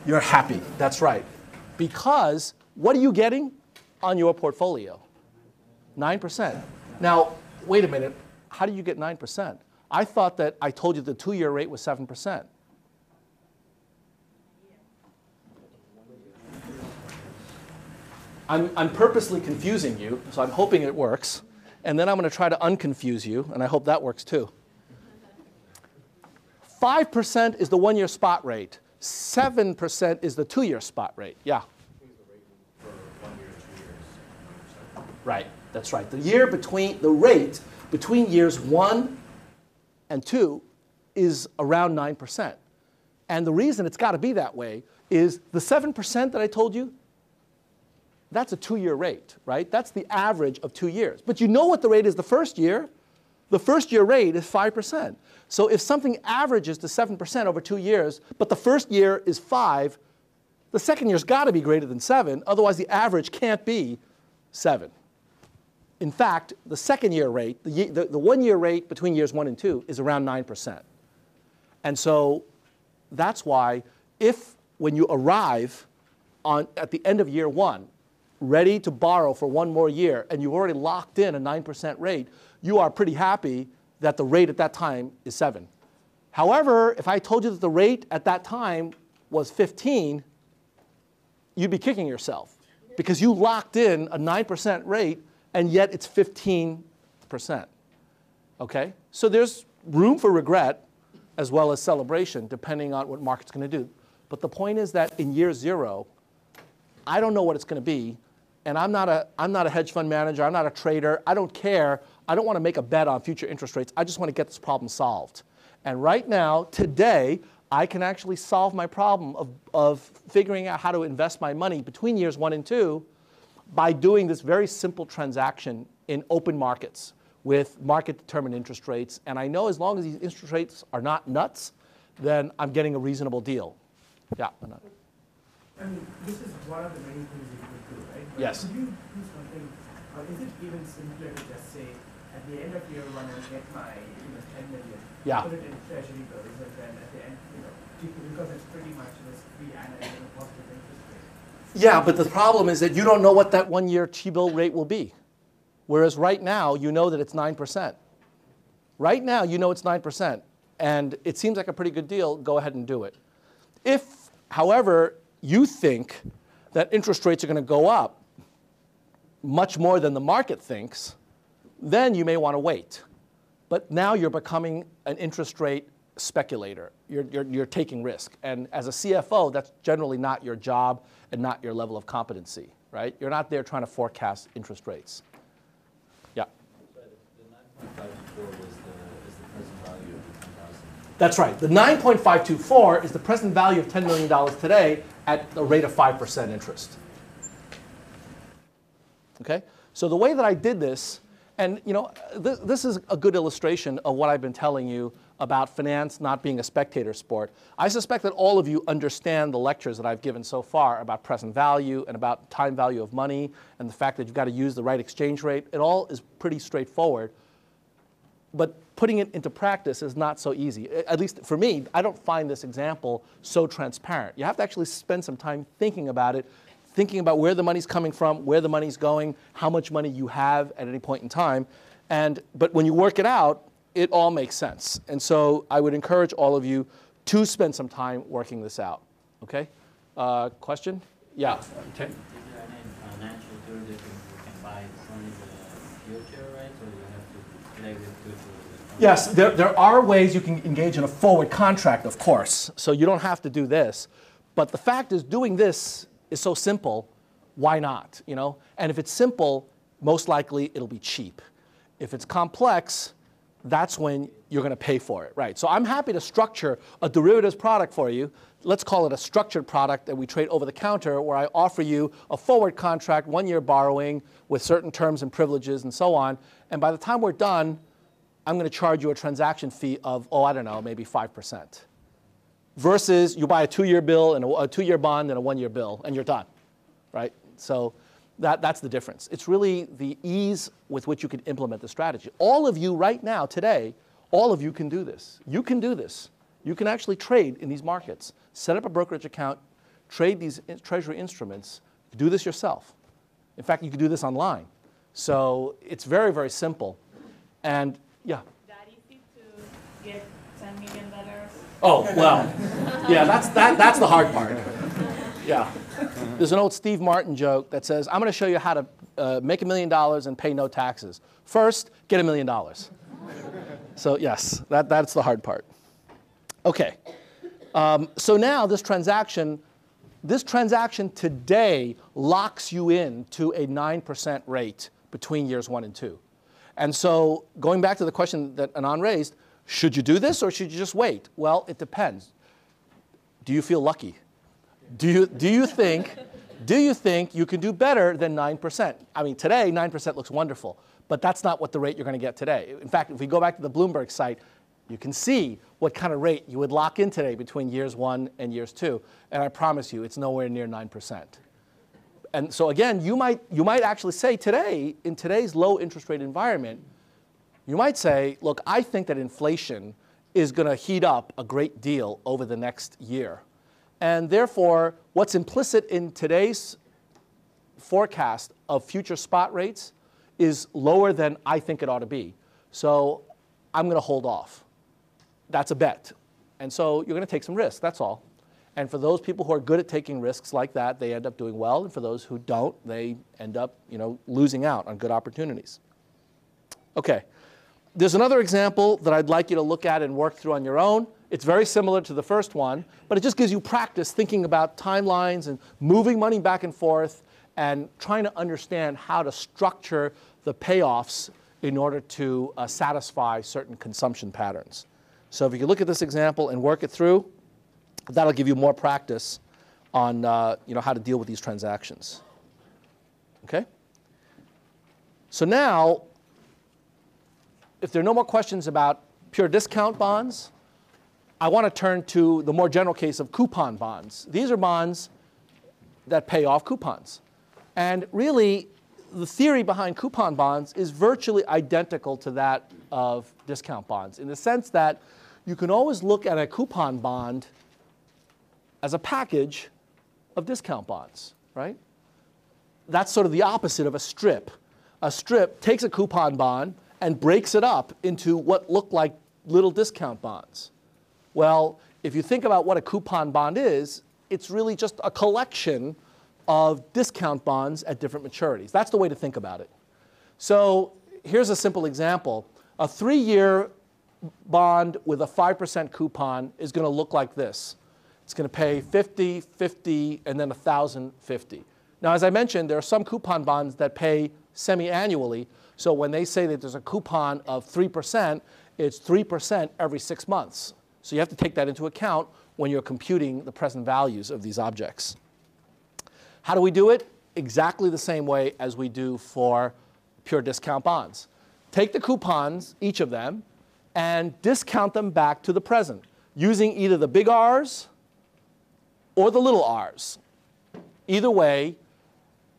you're happy. That's right. Because what are you getting on your portfolio? 9%. Now, wait a minute. How do you get 9%? I thought that I told you the two year rate was 7%. I'm, I'm purposely confusing you, so I'm hoping it works. And then I'm going to try to unconfuse you, and I hope that works too. 5% is the one year spot rate, 7% is the two year spot rate. Yeah? Right, that's right. The year between, the rate between years one and two is around 9%. And the reason it's got to be that way is the 7% that I told you, that's a two year rate, right? That's the average of two years. But you know what the rate is the first year? The first year rate is 5%. So if something averages to 7% over two years, but the first year is 5, the second year's got to be greater than 7, otherwise the average can't be 7. In fact, the second year rate, the, the, the one year rate between years 1 and 2 is around 9%. And so that's why if when you arrive on, at the end of year 1, ready to borrow for one more year, and you've already locked in a 9% rate, you are pretty happy that the rate at that time is 7. However, if I told you that the rate at that time was 15, you'd be kicking yourself because you locked in a 9% rate and yet it's 15%. Okay? So there's room for regret, as well as celebration, depending on what market's going to do. But the point is that in year zero, I don't know what it's going to be, and I'm not a I'm not a hedge fund manager. I'm not a trader. I don't care. I don't want to make a bet on future interest rates. I just want to get this problem solved. And right now, today, I can actually solve my problem of, of figuring out how to invest my money between years one and two by doing this very simple transaction in open markets with market determined interest rates. And I know as long as these interest rates are not nuts, then I'm getting a reasonable deal. Yeah. I mean, this is one of the many things you could do, right? But Yes. Could you do something, or is it even simpler to just say, at the end of year one, I'll get my, you know, ten million, Yeah. put it in treasury bills, and then at the end, you know, because it's pretty much risk-free and a positive. Yeah, but the problem is that you don't know what that one year T bill rate will be. Whereas right now, you know that it's 9%. Right now, you know it's 9%, and it seems like a pretty good deal, go ahead and do it. If, however, you think that interest rates are going to go up much more than the market thinks, then you may want to wait. But now you're becoming an interest rate speculator. You're, you're, you're taking risk. And as a CFO, that's generally not your job and not your level of competency, right? You're not there trying to forecast interest rates. Yeah. The nine point five four was the, is the present value of the ten thousand. That's right. The 9.524 is the present value of $10 million today at a rate of 5% interest. Okay? So the way that I did this, and you know, this, this is a good illustration of what I've been telling you about finance not being a spectator sport. I suspect that all of you understand the lectures that I've given so far about present value and about time value of money and the fact that you've got to use the right exchange rate. It all is pretty straightforward but putting it into practice is not so easy. At least for me, I don't find this example so transparent. You have to actually spend some time thinking about it, thinking about where the money's coming from, where the money's going, how much money you have at any point in time. And, but when you work it out, it all makes sense. And so I would encourage all of you to spend some time working this out. Okay? Uh, question? Yeah. Okay. Is there any financial derivative you can buy only the future, right? Or you have to play with futures? Yes, there, there are ways you can engage in a forward contract, of course. So you don't have to do this. But the fact is, doing this is so simple, why not? You know? And if it's simple, most likely it'll be cheap. If it's complex, that's when you're going to pay for it, right? So I'm happy to structure a derivatives product for you. Let's call it a structured product that we trade over the counter, where I offer you a forward contract, one year borrowing with certain terms and privileges and so on. And by the time we're done, I'm going to charge you a transaction fee of, oh, I don't know, maybe 5%. Versus you buy a two year bill and a, a two year bond and a one year bill, and you're done, right? So that, that's the difference. It's really the ease with which you can implement the strategy. All of you right now, today, all of you can do this. You can do this. You can actually trade in these markets, set up a brokerage account, trade these in- treasury instruments, do this yourself. In fact, you can do this online. So it's very, very simple. And yeah. That easy to get ten million dollars? Oh, well, yeah, that's, that, that's the hard part. Yeah. There's an old Steve Martin joke that says, I'm going to show you how to uh, make a million dollars and pay no taxes. First, get a million dollars. So, yes, that, that's the hard part. Okay. Um, so now this transaction, this transaction today locks you in to a 9% rate between years one and two. And so going back to the question that Anand raised, should you do this or should you just wait? Well, it depends. Do you feel lucky? Do you, do you think do you think you can do better than 9%? I mean, today 9% looks wonderful, but that's not what the rate you're going to get today. In fact, if we go back to the Bloomberg site, you can see what kind of rate you would lock in today between years one and years two. And I promise you, it's nowhere near 9%. And so again, you might, you might actually say today, in today's low interest rate environment, you might say, look, I think that inflation is going to heat up a great deal over the next year. And therefore, what's implicit in today's forecast of future spot rates is lower than I think it ought to be. So I'm going to hold off. That's a bet. And so you're going to take some risks, that's all. And for those people who are good at taking risks like that, they end up doing well. And for those who don't, they end up you know, losing out on good opportunities. Okay. There's another example that I'd like you to look at and work through on your own. It's very similar to the first one, but it just gives you practice thinking about timelines and moving money back and forth and trying to understand how to structure the payoffs in order to uh, satisfy certain consumption patterns. So if you look at this example and work it through, that'll give you more practice on uh, you know, how to deal with these transactions. Okay? So now, if there are no more questions about pure discount bonds, I want to turn to the more general case of coupon bonds. These are bonds that pay off coupons. And really, the theory behind coupon bonds is virtually identical to that of discount bonds in the sense that you can always look at a coupon bond as a package of discount bonds, right? That's sort of the opposite of a strip. A strip takes a coupon bond and breaks it up into what look like little discount bonds. Well, if you think about what a coupon bond is, it's really just a collection of discount bonds at different maturities. That's the way to think about it. So here's a simple example. A three-year bond with a 5% coupon is going to look like this. It's going to pay 50, 50, and then 1,050. Now, as I mentioned, there are some coupon bonds that pay semi-annually. So when they say that there's a coupon of 3%, it's 3% every six months. So you have to take that into account when you're computing the present values of these objects. How do we do it? Exactly the same way as we do for pure discount bonds. Take the coupons, each of them, and discount them back to the present using either the big R's or the little r's. Either way,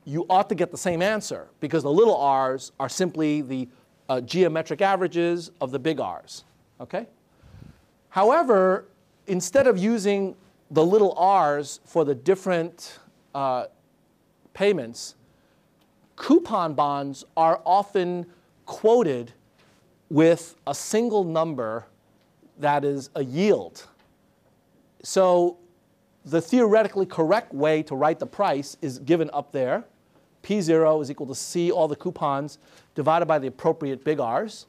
you ought to get the same answer because the little r's are simply the uh, geometric averages of the big R's. Okay? However, instead of using the little r's for the different uh, payments, coupon bonds are often quoted with a single number that is a yield. So the theoretically correct way to write the price is given up there. P0 is equal to C, all the coupons, divided by the appropriate big R's.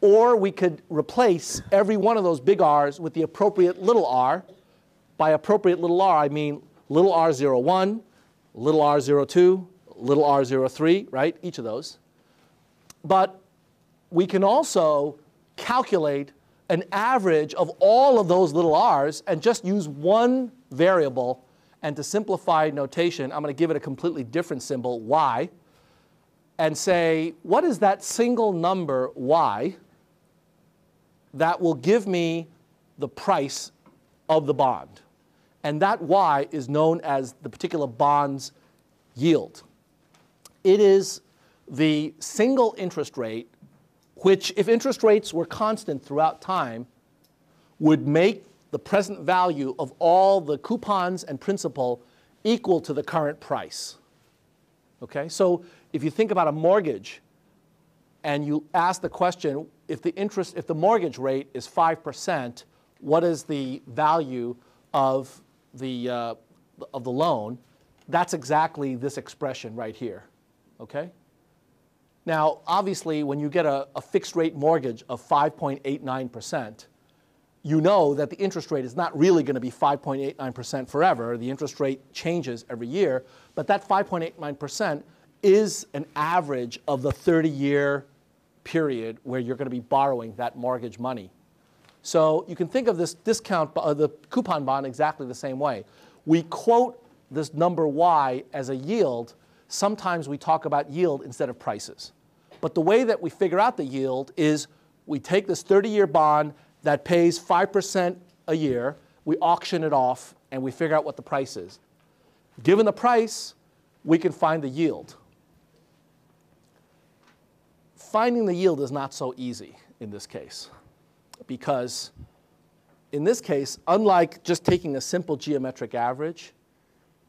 Or we could replace every one of those big R's with the appropriate little r. By appropriate little r, I mean little r01, little r02, little r03, right? Each of those. But we can also calculate an average of all of those little r's and just use one variable. And to simplify notation, I'm going to give it a completely different symbol, y, and say, what is that single number y that will give me the price of the bond? And that y is known as the particular bond's yield. It is the single interest rate which, if interest rates were constant throughout time, would make the present value of all the coupons and principal equal to the current price. Okay, so if you think about a mortgage and you ask the question, if the interest, if the mortgage rate is 5%, what is the value of the, uh, of the loan? That's exactly this expression right here. Okay? Now, obviously, when you get a, a fixed rate mortgage of 5.89%, you know that the interest rate is not really going to be 5.89% forever. The interest rate changes every year, but that 5.89% is an average of the 30 year period where you're going to be borrowing that mortgage money. So you can think of this discount, uh, the coupon bond exactly the same way. We quote this number y as a yield. Sometimes we talk about yield instead of prices. But the way that we figure out the yield is we take this 30-year bond that pays 5% a year, we auction it off, and we figure out what the price is. Given the price, we can find the yield. Finding the yield is not so easy in this case because in this case, unlike just taking a simple geometric average,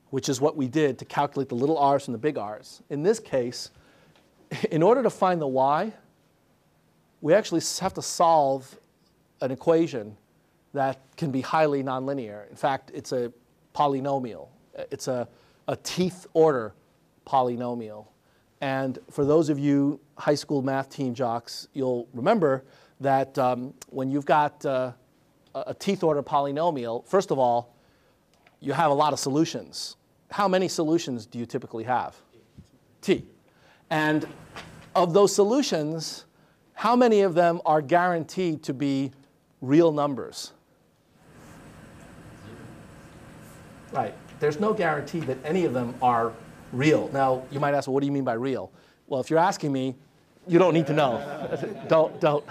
which is what we did to calculate the little r's and the big R's, in this case, in order to find the y, we actually have to solve an equation that can be highly nonlinear. In fact, it's a polynomial. It's a, a t-th order polynomial. And for those of you high school math team jocks, you'll remember that um, when you've got uh, a, t-th order polynomial, first of all, you have a lot of solutions. How many solutions do you typically have? T. And of those solutions, how many of them are guaranteed to be real numbers? Right. There's no guarantee that any of them are real. Now, you might ask, well, what do you mean by real? Well, if you're asking me, you don't need to know. don't, don't.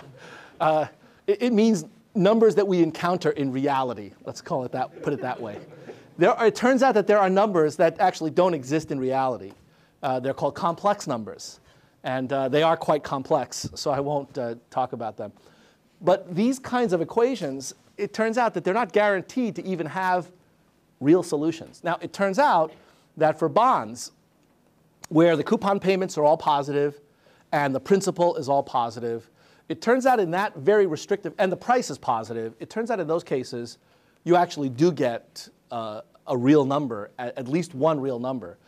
Uh, it, it, means numbers that we encounter in reality. Let's call it that, put it that way. There are, it turns out that there are numbers that actually don't exist in reality. Uh, they're called complex numbers. And uh, they are quite complex, so I won't uh, talk about them. But these kinds of equations, it turns out that they're not guaranteed to even have real solutions. Now, it turns out that for bonds, where the coupon payments are all positive and the principal is all positive, it turns out in that very restrictive, and the price is positive, it turns out in those cases, you actually do get uh, a real number, at, at least one real number.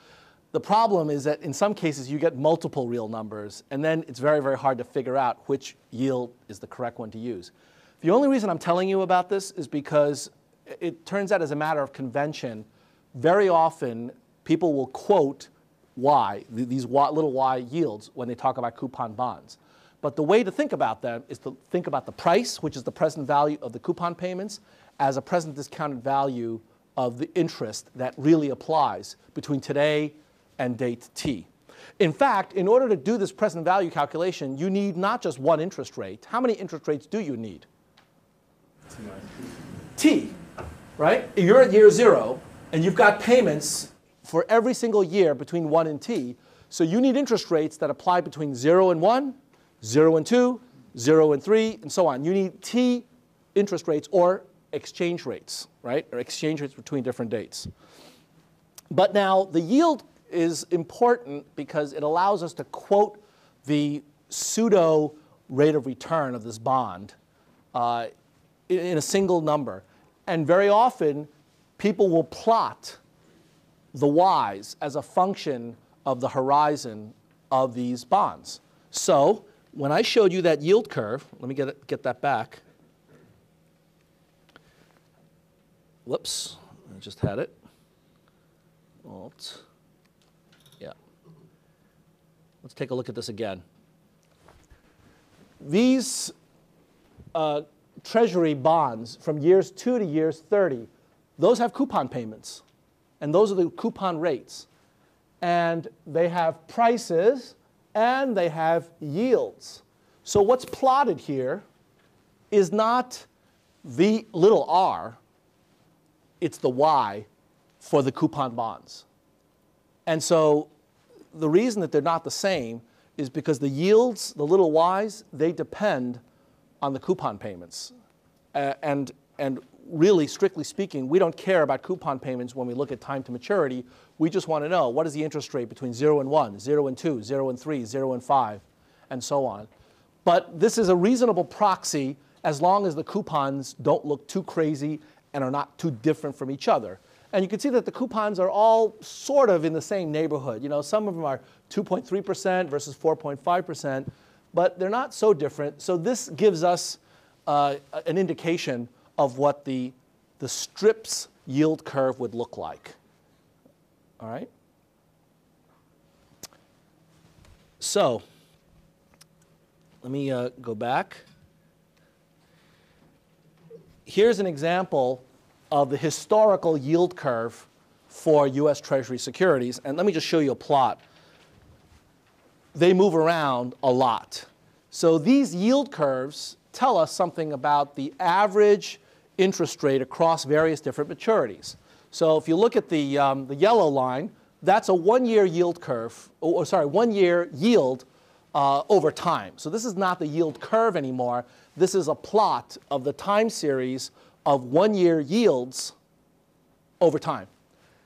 The problem is that in some cases you get multiple real numbers, and then it's very, very hard to figure out which yield is the correct one to use. The only reason I'm telling you about this is because it turns out as a matter of convention, very often people will quote y, these little y yields, when they talk about coupon bonds. But the way to think about them is to think about the price, which is the present value of the coupon payments, as a present discounted value of the interest that really applies between today and date t. In fact, in order to do this present value calculation, you need not just one interest rate. How many interest rates do you need? T, right? You're at year zero, and you've got payments for every single year between 1 and t. So you need interest rates that apply between 0 and 1, 0 and 2, 0 and 3, and so on. You need t interest rates or exchange rates, right? Or exchange rates between different dates. But now the yield is important because it allows us to quote the pseudo rate of return of this bond uh, in, in a single number. And very often, people will plot the y's as a function of the horizon of these bonds. So when I showed you that yield curve, let me get, it, get that back. Whoops, I just had it. Alt. Yeah. Let's take a look at this again. These uh, treasury bonds from years 2 to years 30, those have coupon payments. And those are the coupon rates. And they have prices and they have yields. So what's plotted here is not the little r, it's the y for the coupon bonds. And so the reason that they're not the same is because the yields, the little y's, they depend on the coupon payments. Uh, and, and really, strictly speaking, we don't care about coupon payments when we look at time to maturity. We just want to know what is the interest rate between 0 and 1, 0 and 2, 0 and 3, 0 and 5, and so on. But this is a reasonable proxy as long as the coupons don't look too crazy and are not too different from each other. And you can see that the coupons are all sort of in the same neighborhood. You know, some of them are 2.3% versus 4.5%, but they're not so different. So this gives us uh, an indication of what the, the strips yield curve would look like. All right? So let me uh, go back. Here's an example of the historical yield curve for US Treasury securities. And let me just show you a plot. They move around a lot. So these yield curves tell us something about the average interest rate across various different maturities. So if you look at the, um, the yellow line, that's a one-year yield curve, or, or sorry, one-year yield uh, over time. So this is not the yield curve anymore. This is a plot of the time series of one-year yields over time.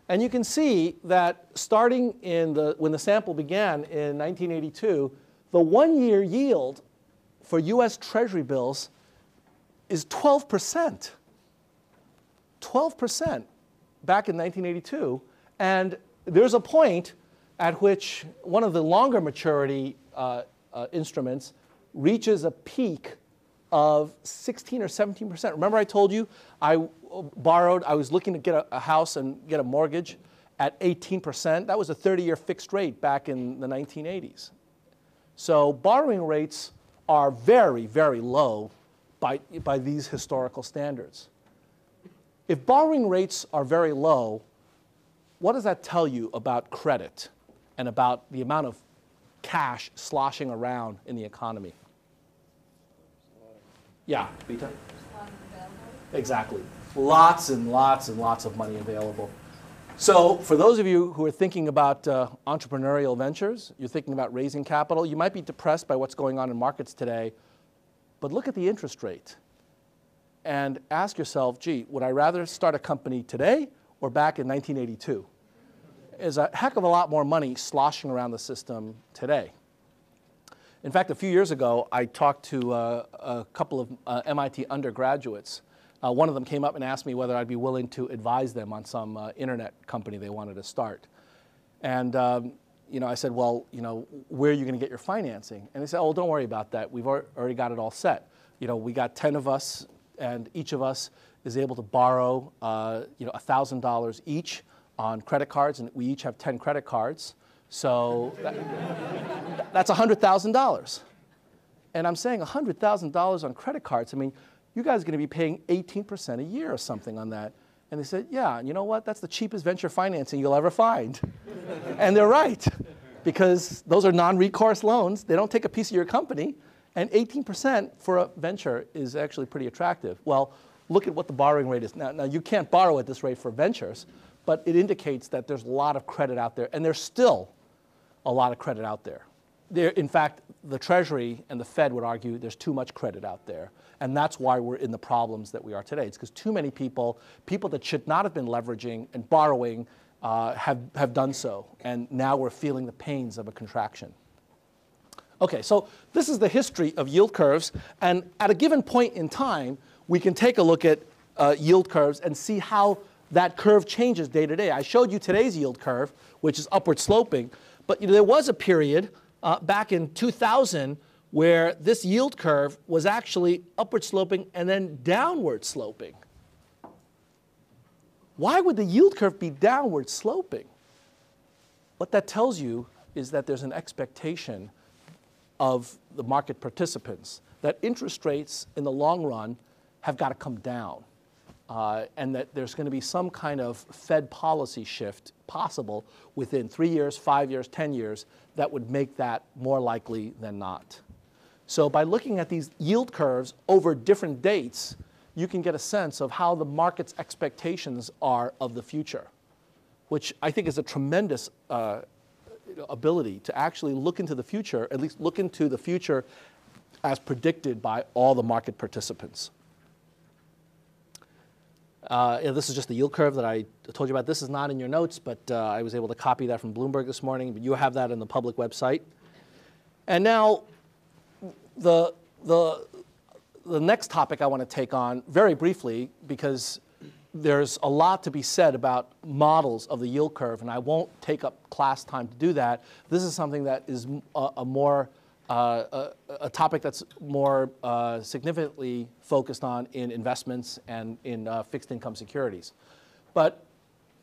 And you can see that starting in the, when the sample began in 1982, the one-year yield for US Treasury bills is 12%. 12% back in 1982. And there's a point at which one of the longer maturity uh, uh, instruments reaches a peak of 16 or 17 percent. Remember, I told you I uh, borrowed. I was looking to get a, a house and get a mortgage at 18 percent. That was a 30-year fixed rate back in the 1980s. So borrowing rates are very, very low by, by these historical standards. If borrowing rates are very low, what does that tell you about credit and about the amount of cash sloshing around in the economy? Yeah, Vita? Exactly. Lots and lots and lots of money available. So, for those of you who are thinking about uh, entrepreneurial ventures, you're thinking about raising capital, you might be depressed by what's going on in markets today, but look at the interest rate and ask yourself, gee, would I rather start a company today or back in 1982? There's a heck of a lot more money sloshing around the system today. In fact, a few years ago, I talked to uh, a couple of uh, MIT undergraduates. Uh, one of them came up and asked me whether I'd be willing to advise them on some uh, internet company they wanted to start. And um, you know, I said, well, you know, where are you going to get your financing? And they said, oh, don't worry about that. We've already got it all set. You know, we got 10 of us and each of us is able to borrow, uh, you know, $1,000 each on credit cards, and we each have 10 credit cards. So that, that's $100,000. And I'm saying $100,000 on credit cards. I mean, you guys are going to be paying 18% a year or something on that. And they said, yeah, you know what? That's the cheapest venture financing you'll ever find. and they're right, because those are non recourse loans. They don't take a piece of your company. And 18% for a venture is actually pretty attractive. Well, look at what the borrowing rate is. Now, now, you can't borrow at this rate for ventures, but it indicates that there's a lot of credit out there, and there's still a lot of credit out there. there. In fact, the Treasury and the Fed would argue there's too much credit out there, and that's why we're in the problems that we are today. It's because too many people, people that should not have been leveraging and borrowing, uh, have, have done so, and now we're feeling the pains of a contraction. Okay, so this is the history of yield curves. And at a given point in time, we can take a look at uh, yield curves and see how that curve changes day to day. I showed you today's yield curve, which is upward sloping. But you know, there was a period uh, back in 2000 where this yield curve was actually upward sloping and then downward sloping. Why would the yield curve be downward sloping? What that tells you is that there's an expectation of the market participants that interest rates in the long run have got to come down. Uh, and that there's going to be some kind of Fed policy shift possible within three years, five years, 10 years that would make that more likely than not. So, by looking at these yield curves over different dates, you can get a sense of how the market's expectations are of the future, which I think is a tremendous uh, ability to actually look into the future, at least look into the future as predicted by all the market participants. Uh, this is just the yield curve that I told you about. This is not in your notes, but uh, I was able to copy that from Bloomberg this morning. But you have that in the public website. And now, the, the, the next topic I want to take on very briefly, because there's a lot to be said about models of the yield curve, and I won't take up class time to do that. This is something that is a, a more uh, a, a, topic that's more uh, significantly focused on in investments and in uh, fixed income securities. But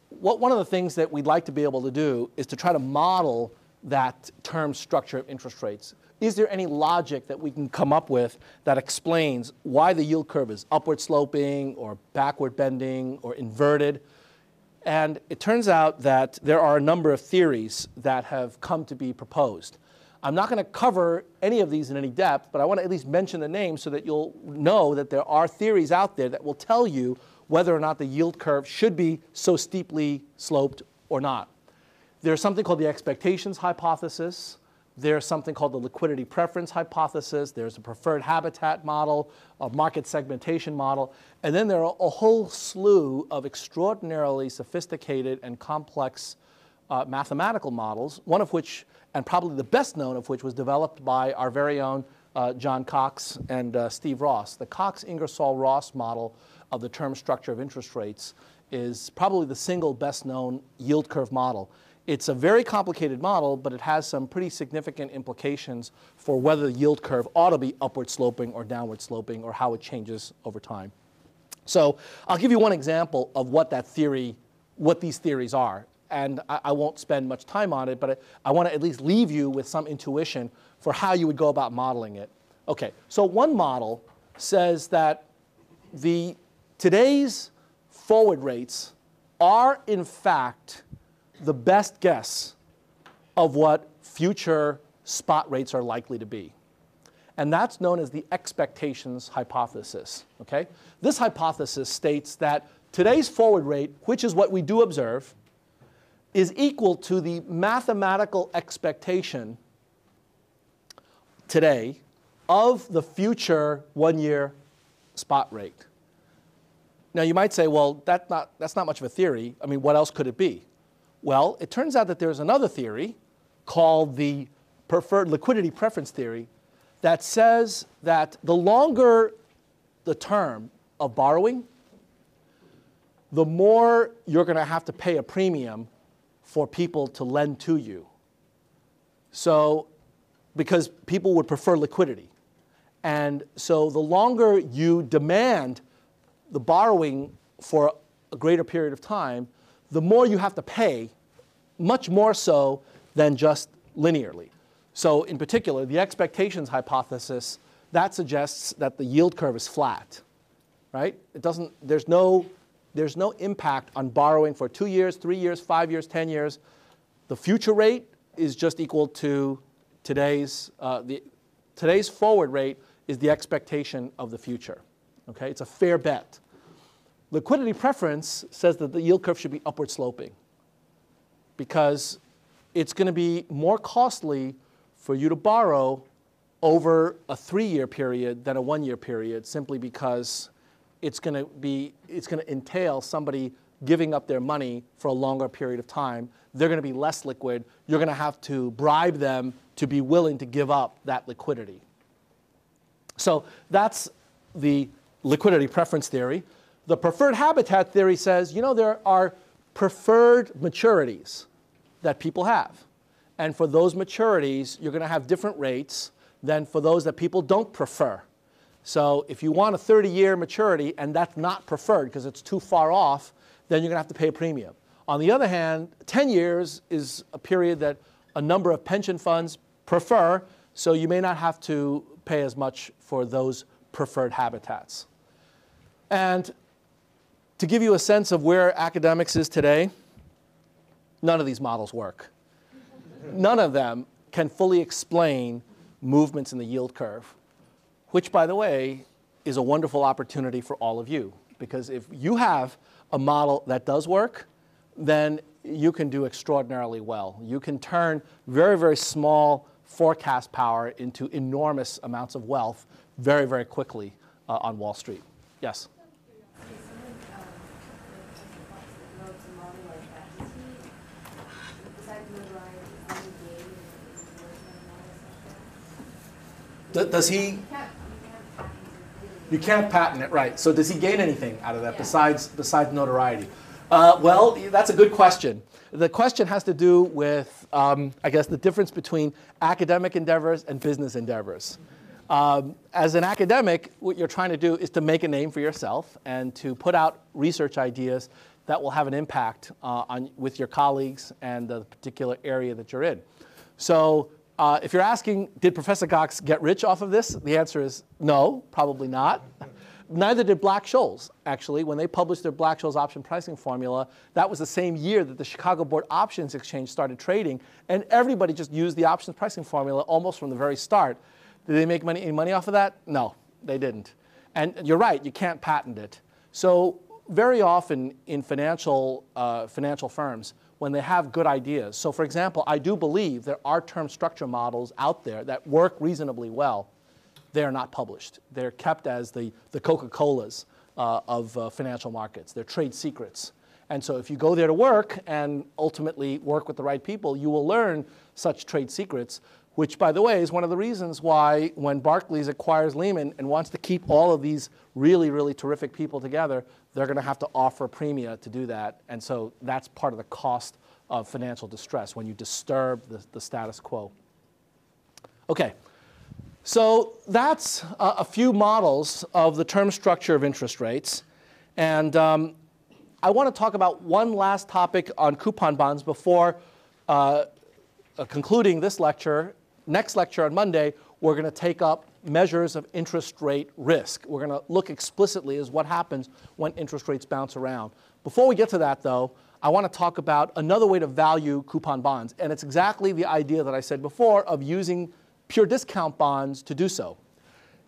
what, one of the things that we'd like to be able to do is to try to model that term structure of interest rates is there any logic that we can come up with that explains why the yield curve is upward sloping or backward bending or inverted? And it turns out that there are a number of theories that have come to be proposed. I'm not going to cover any of these in any depth, but I want to at least mention the names so that you'll know that there are theories out there that will tell you whether or not the yield curve should be so steeply sloped or not. There's something called the expectations hypothesis. There's something called the liquidity preference hypothesis. There's a preferred habitat model, a market segmentation model. And then there are a whole slew of extraordinarily sophisticated and complex uh, mathematical models, one of which, and probably the best known of which, was developed by our very own uh, John Cox and uh, Steve Ross. The Cox Ingersoll Ross model of the term structure of interest rates is probably the single best known yield curve model. It's a very complicated model, but it has some pretty significant implications for whether the yield curve ought to be upward sloping or downward sloping or how it changes over time. So I'll give you one example of what that theory, what these theories are. And I, I won't spend much time on it, but I, I want to at least leave you with some intuition for how you would go about modeling it. Okay, so one model says that the today's forward rates are in fact the best guess of what future spot rates are likely to be. And that's known as the expectations hypothesis. Okay? This hypothesis states that today's forward rate, which is what we do observe, is equal to the mathematical expectation today of the future one year spot rate. Now you might say, well, that's not, that's not much of a theory. I mean, what else could it be? Well, it turns out that there's another theory called the preferred liquidity preference theory that says that the longer the term of borrowing, the more you're going to have to pay a premium for people to lend to you. So, because people would prefer liquidity. And so, the longer you demand the borrowing for a greater period of time, the more you have to pay, much more so than just linearly. So in particular, the expectations hypothesis, that suggests that the yield curve is flat, right? It doesn't, there's no, there's no impact on borrowing for two years, three years, five years, 10 years. The future rate is just equal to today's, uh, the, today's forward rate is the expectation of the future, okay? It's a fair bet. Liquidity preference says that the yield curve should be upward sloping because it's going to be more costly for you to borrow over a three-year period than a one-year period simply because it's going to be it's going to entail somebody giving up their money for a longer period of time. They're going to be less liquid. You're going to have to bribe them to be willing to give up that liquidity. So that's the liquidity preference theory the preferred habitat theory says, you know, there are preferred maturities that people have. And for those maturities, you're going to have different rates than for those that people don't prefer. So if you want a 30 year maturity and that's not preferred because it's too far off, then you're going to have to pay a premium. On the other hand, 10 years is a period that a number of pension funds prefer, so you may not have to pay as much for those preferred habitats. And to give you a sense of where academics is today, none of these models work. None of them can fully explain movements in the yield curve, which, by the way, is a wonderful opportunity for all of you. Because if you have a model that does work, then you can do extraordinarily well. You can turn very, very small forecast power into enormous amounts of wealth very, very quickly uh, on Wall Street. Yes? Does he? You can't patent it, right? So does he gain anything out of that besides besides notoriety? Uh, well, that's a good question. The question has to do with, um, I guess, the difference between academic endeavors and business endeavors. Um, as an academic, what you're trying to do is to make a name for yourself and to put out research ideas that will have an impact uh, on, with your colleagues and the particular area that you're in. So uh, if you're asking, did Professor Cox get rich off of this? The answer is no, probably not. Neither did Black-Scholes, actually. When they published their Black-Scholes option pricing formula, that was the same year that the Chicago Board Options Exchange started trading, and everybody just used the options pricing formula almost from the very start. Did they make money, any money off of that? No, they didn't. And you're right, you can't patent it. So very often in financial, uh, financial firms, when they have good ideas. So for example, I do believe there are term structure models out there that work reasonably well. They are not published. They're kept as the, the Coca-Colas uh, of uh, financial markets. They're trade secrets. And so if you go there to work and ultimately work with the right people, you will learn such trade secrets, which by the way is one of the reasons why when Barclays acquires Lehman and wants to keep all of these really, really terrific people together, they're going to have to offer a premia to do that. And so that's part of the cost of financial distress, when you disturb the, the status quo. Okay, so that's a, a, few models of the term structure of interest rates. And um, I want to talk about one last topic on coupon bonds before uh, uh, concluding this lecture. Next lecture on Monday, we're going to take up measures of interest rate risk. We're going to look explicitly as what happens when interest rates bounce around. Before we get to that, though, I want to talk about another way to value coupon bonds. And it's exactly the idea that I said before of using pure discount bonds to do so.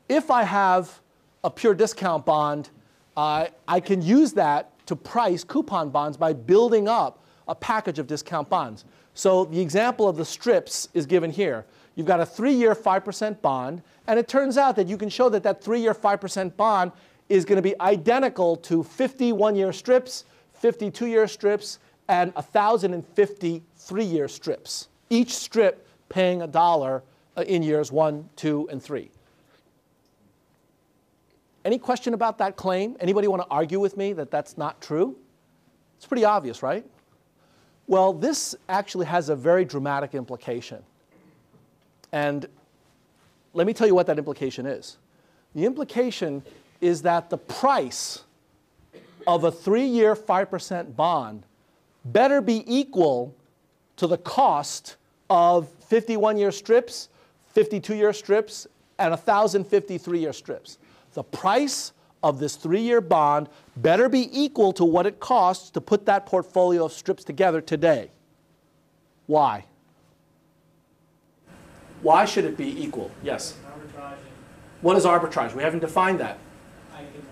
If I have a pure discount bond, uh, I can use that to price coupon bonds by building up a package of discount bonds. So the example of the strips is given here. You've got a three-year 5% bond, and it turns out that you can show that that three-year 5% bond is going to be identical to 50 one-year strips, 50 two-year strips, and 1,050 three-year strips. Each strip paying a dollar uh, in years one, two, and three. Any question about that claim? Anybody want to argue with me that that's not true? It's pretty obvious, right? Well, this actually has a very dramatic implication. And let me tell you what that implication is. The implication is that the price of a three year 5% bond better be equal to the cost of 51 year strips 52 year strips, and 1,053 year strips. The price of this three year bond better be equal to what it costs to put that portfolio of strips together today. Why? Why should it be equal? Yes? Arbitrage. What is arbitrage? We haven't defined that. I can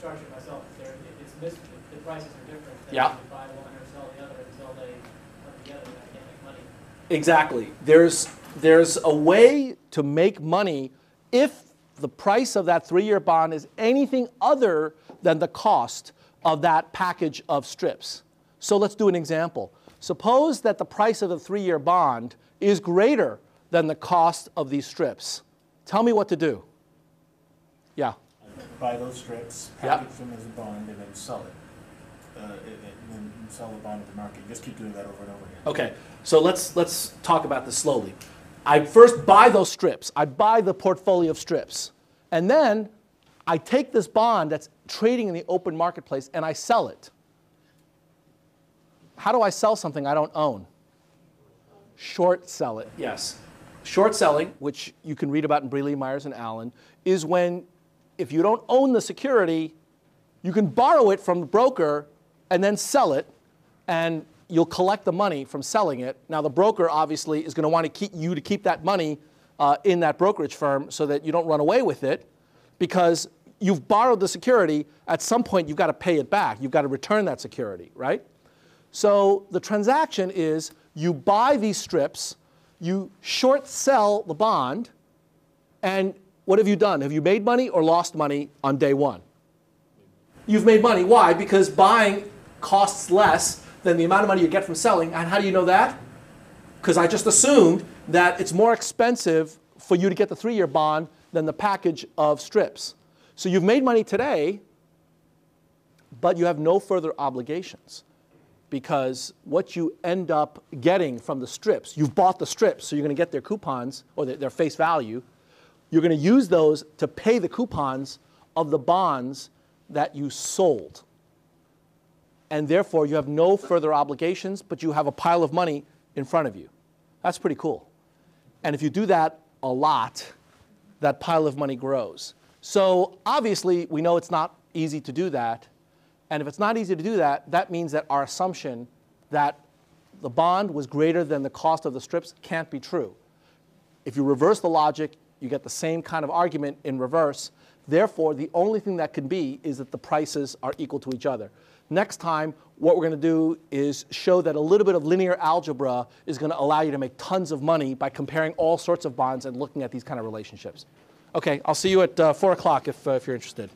charge it myself. It's mis- the prices are different. Yeah. buy one or sell the other until they come together and I can't make money. Exactly. There's there's a way to make money if the price of that three year bond is anything other than the cost of that package of strips. So let's do an example. Suppose that the price of the three year bond is greater than the cost of these strips. Tell me what to do. Yeah. Buy those strips, package yep. them as a bond, and then sell it. Uh, and then sell the bond at the market. Just keep doing that over and over again. Okay, so let's let's talk about this slowly. I first buy those strips. I buy the portfolio of strips. And then I take this bond that's trading in the open marketplace and I sell it. How do I sell something I don't own? Short sell it, yes. Short selling, which you can read about in Brealey, Myers, and Allen, is when if you don't own the security, you can borrow it from the broker and then sell it and you'll collect the money from selling it. Now, the broker obviously is going to want to keep you to keep that money uh, in that brokerage firm so that you don't run away with it because you've borrowed the security. At some point, you've got to pay it back. You've got to return that security, right? So the transaction is you buy these strips, you short sell the bond, and what have you done? Have you made money or lost money on day one? You've made money. Why? Because buying costs less than the amount of money you get from selling. And how do you know that? Because I just assumed that it's more expensive for you to get the three year bond than the package of strips. So you've made money today, but you have no further obligations because what you end up getting from the strips, you've bought the strips, so you're going to get their coupons or their, face value. You're going to use those to pay the coupons of the bonds that you sold and therefore you have no further obligations, but you have a pile of money in front of you. That's pretty cool. And if you do that a lot, that pile of money grows. So obviously, we know it's not easy to do that. And if it's not easy to do that, that means that our assumption that the bond was greater than the cost of the strips can't be true. If you reverse the logic, you get the same kind of argument in reverse. Therefore, the only thing that can be is that the prices are equal to each other. Next time, what we're going to do is show that a little bit of linear algebra is going to allow you to make tons of money by comparing all sorts of bonds and looking at these kind of relationships. Okay, I'll see you at uh, 4 o'clock if, uh, if you're interested.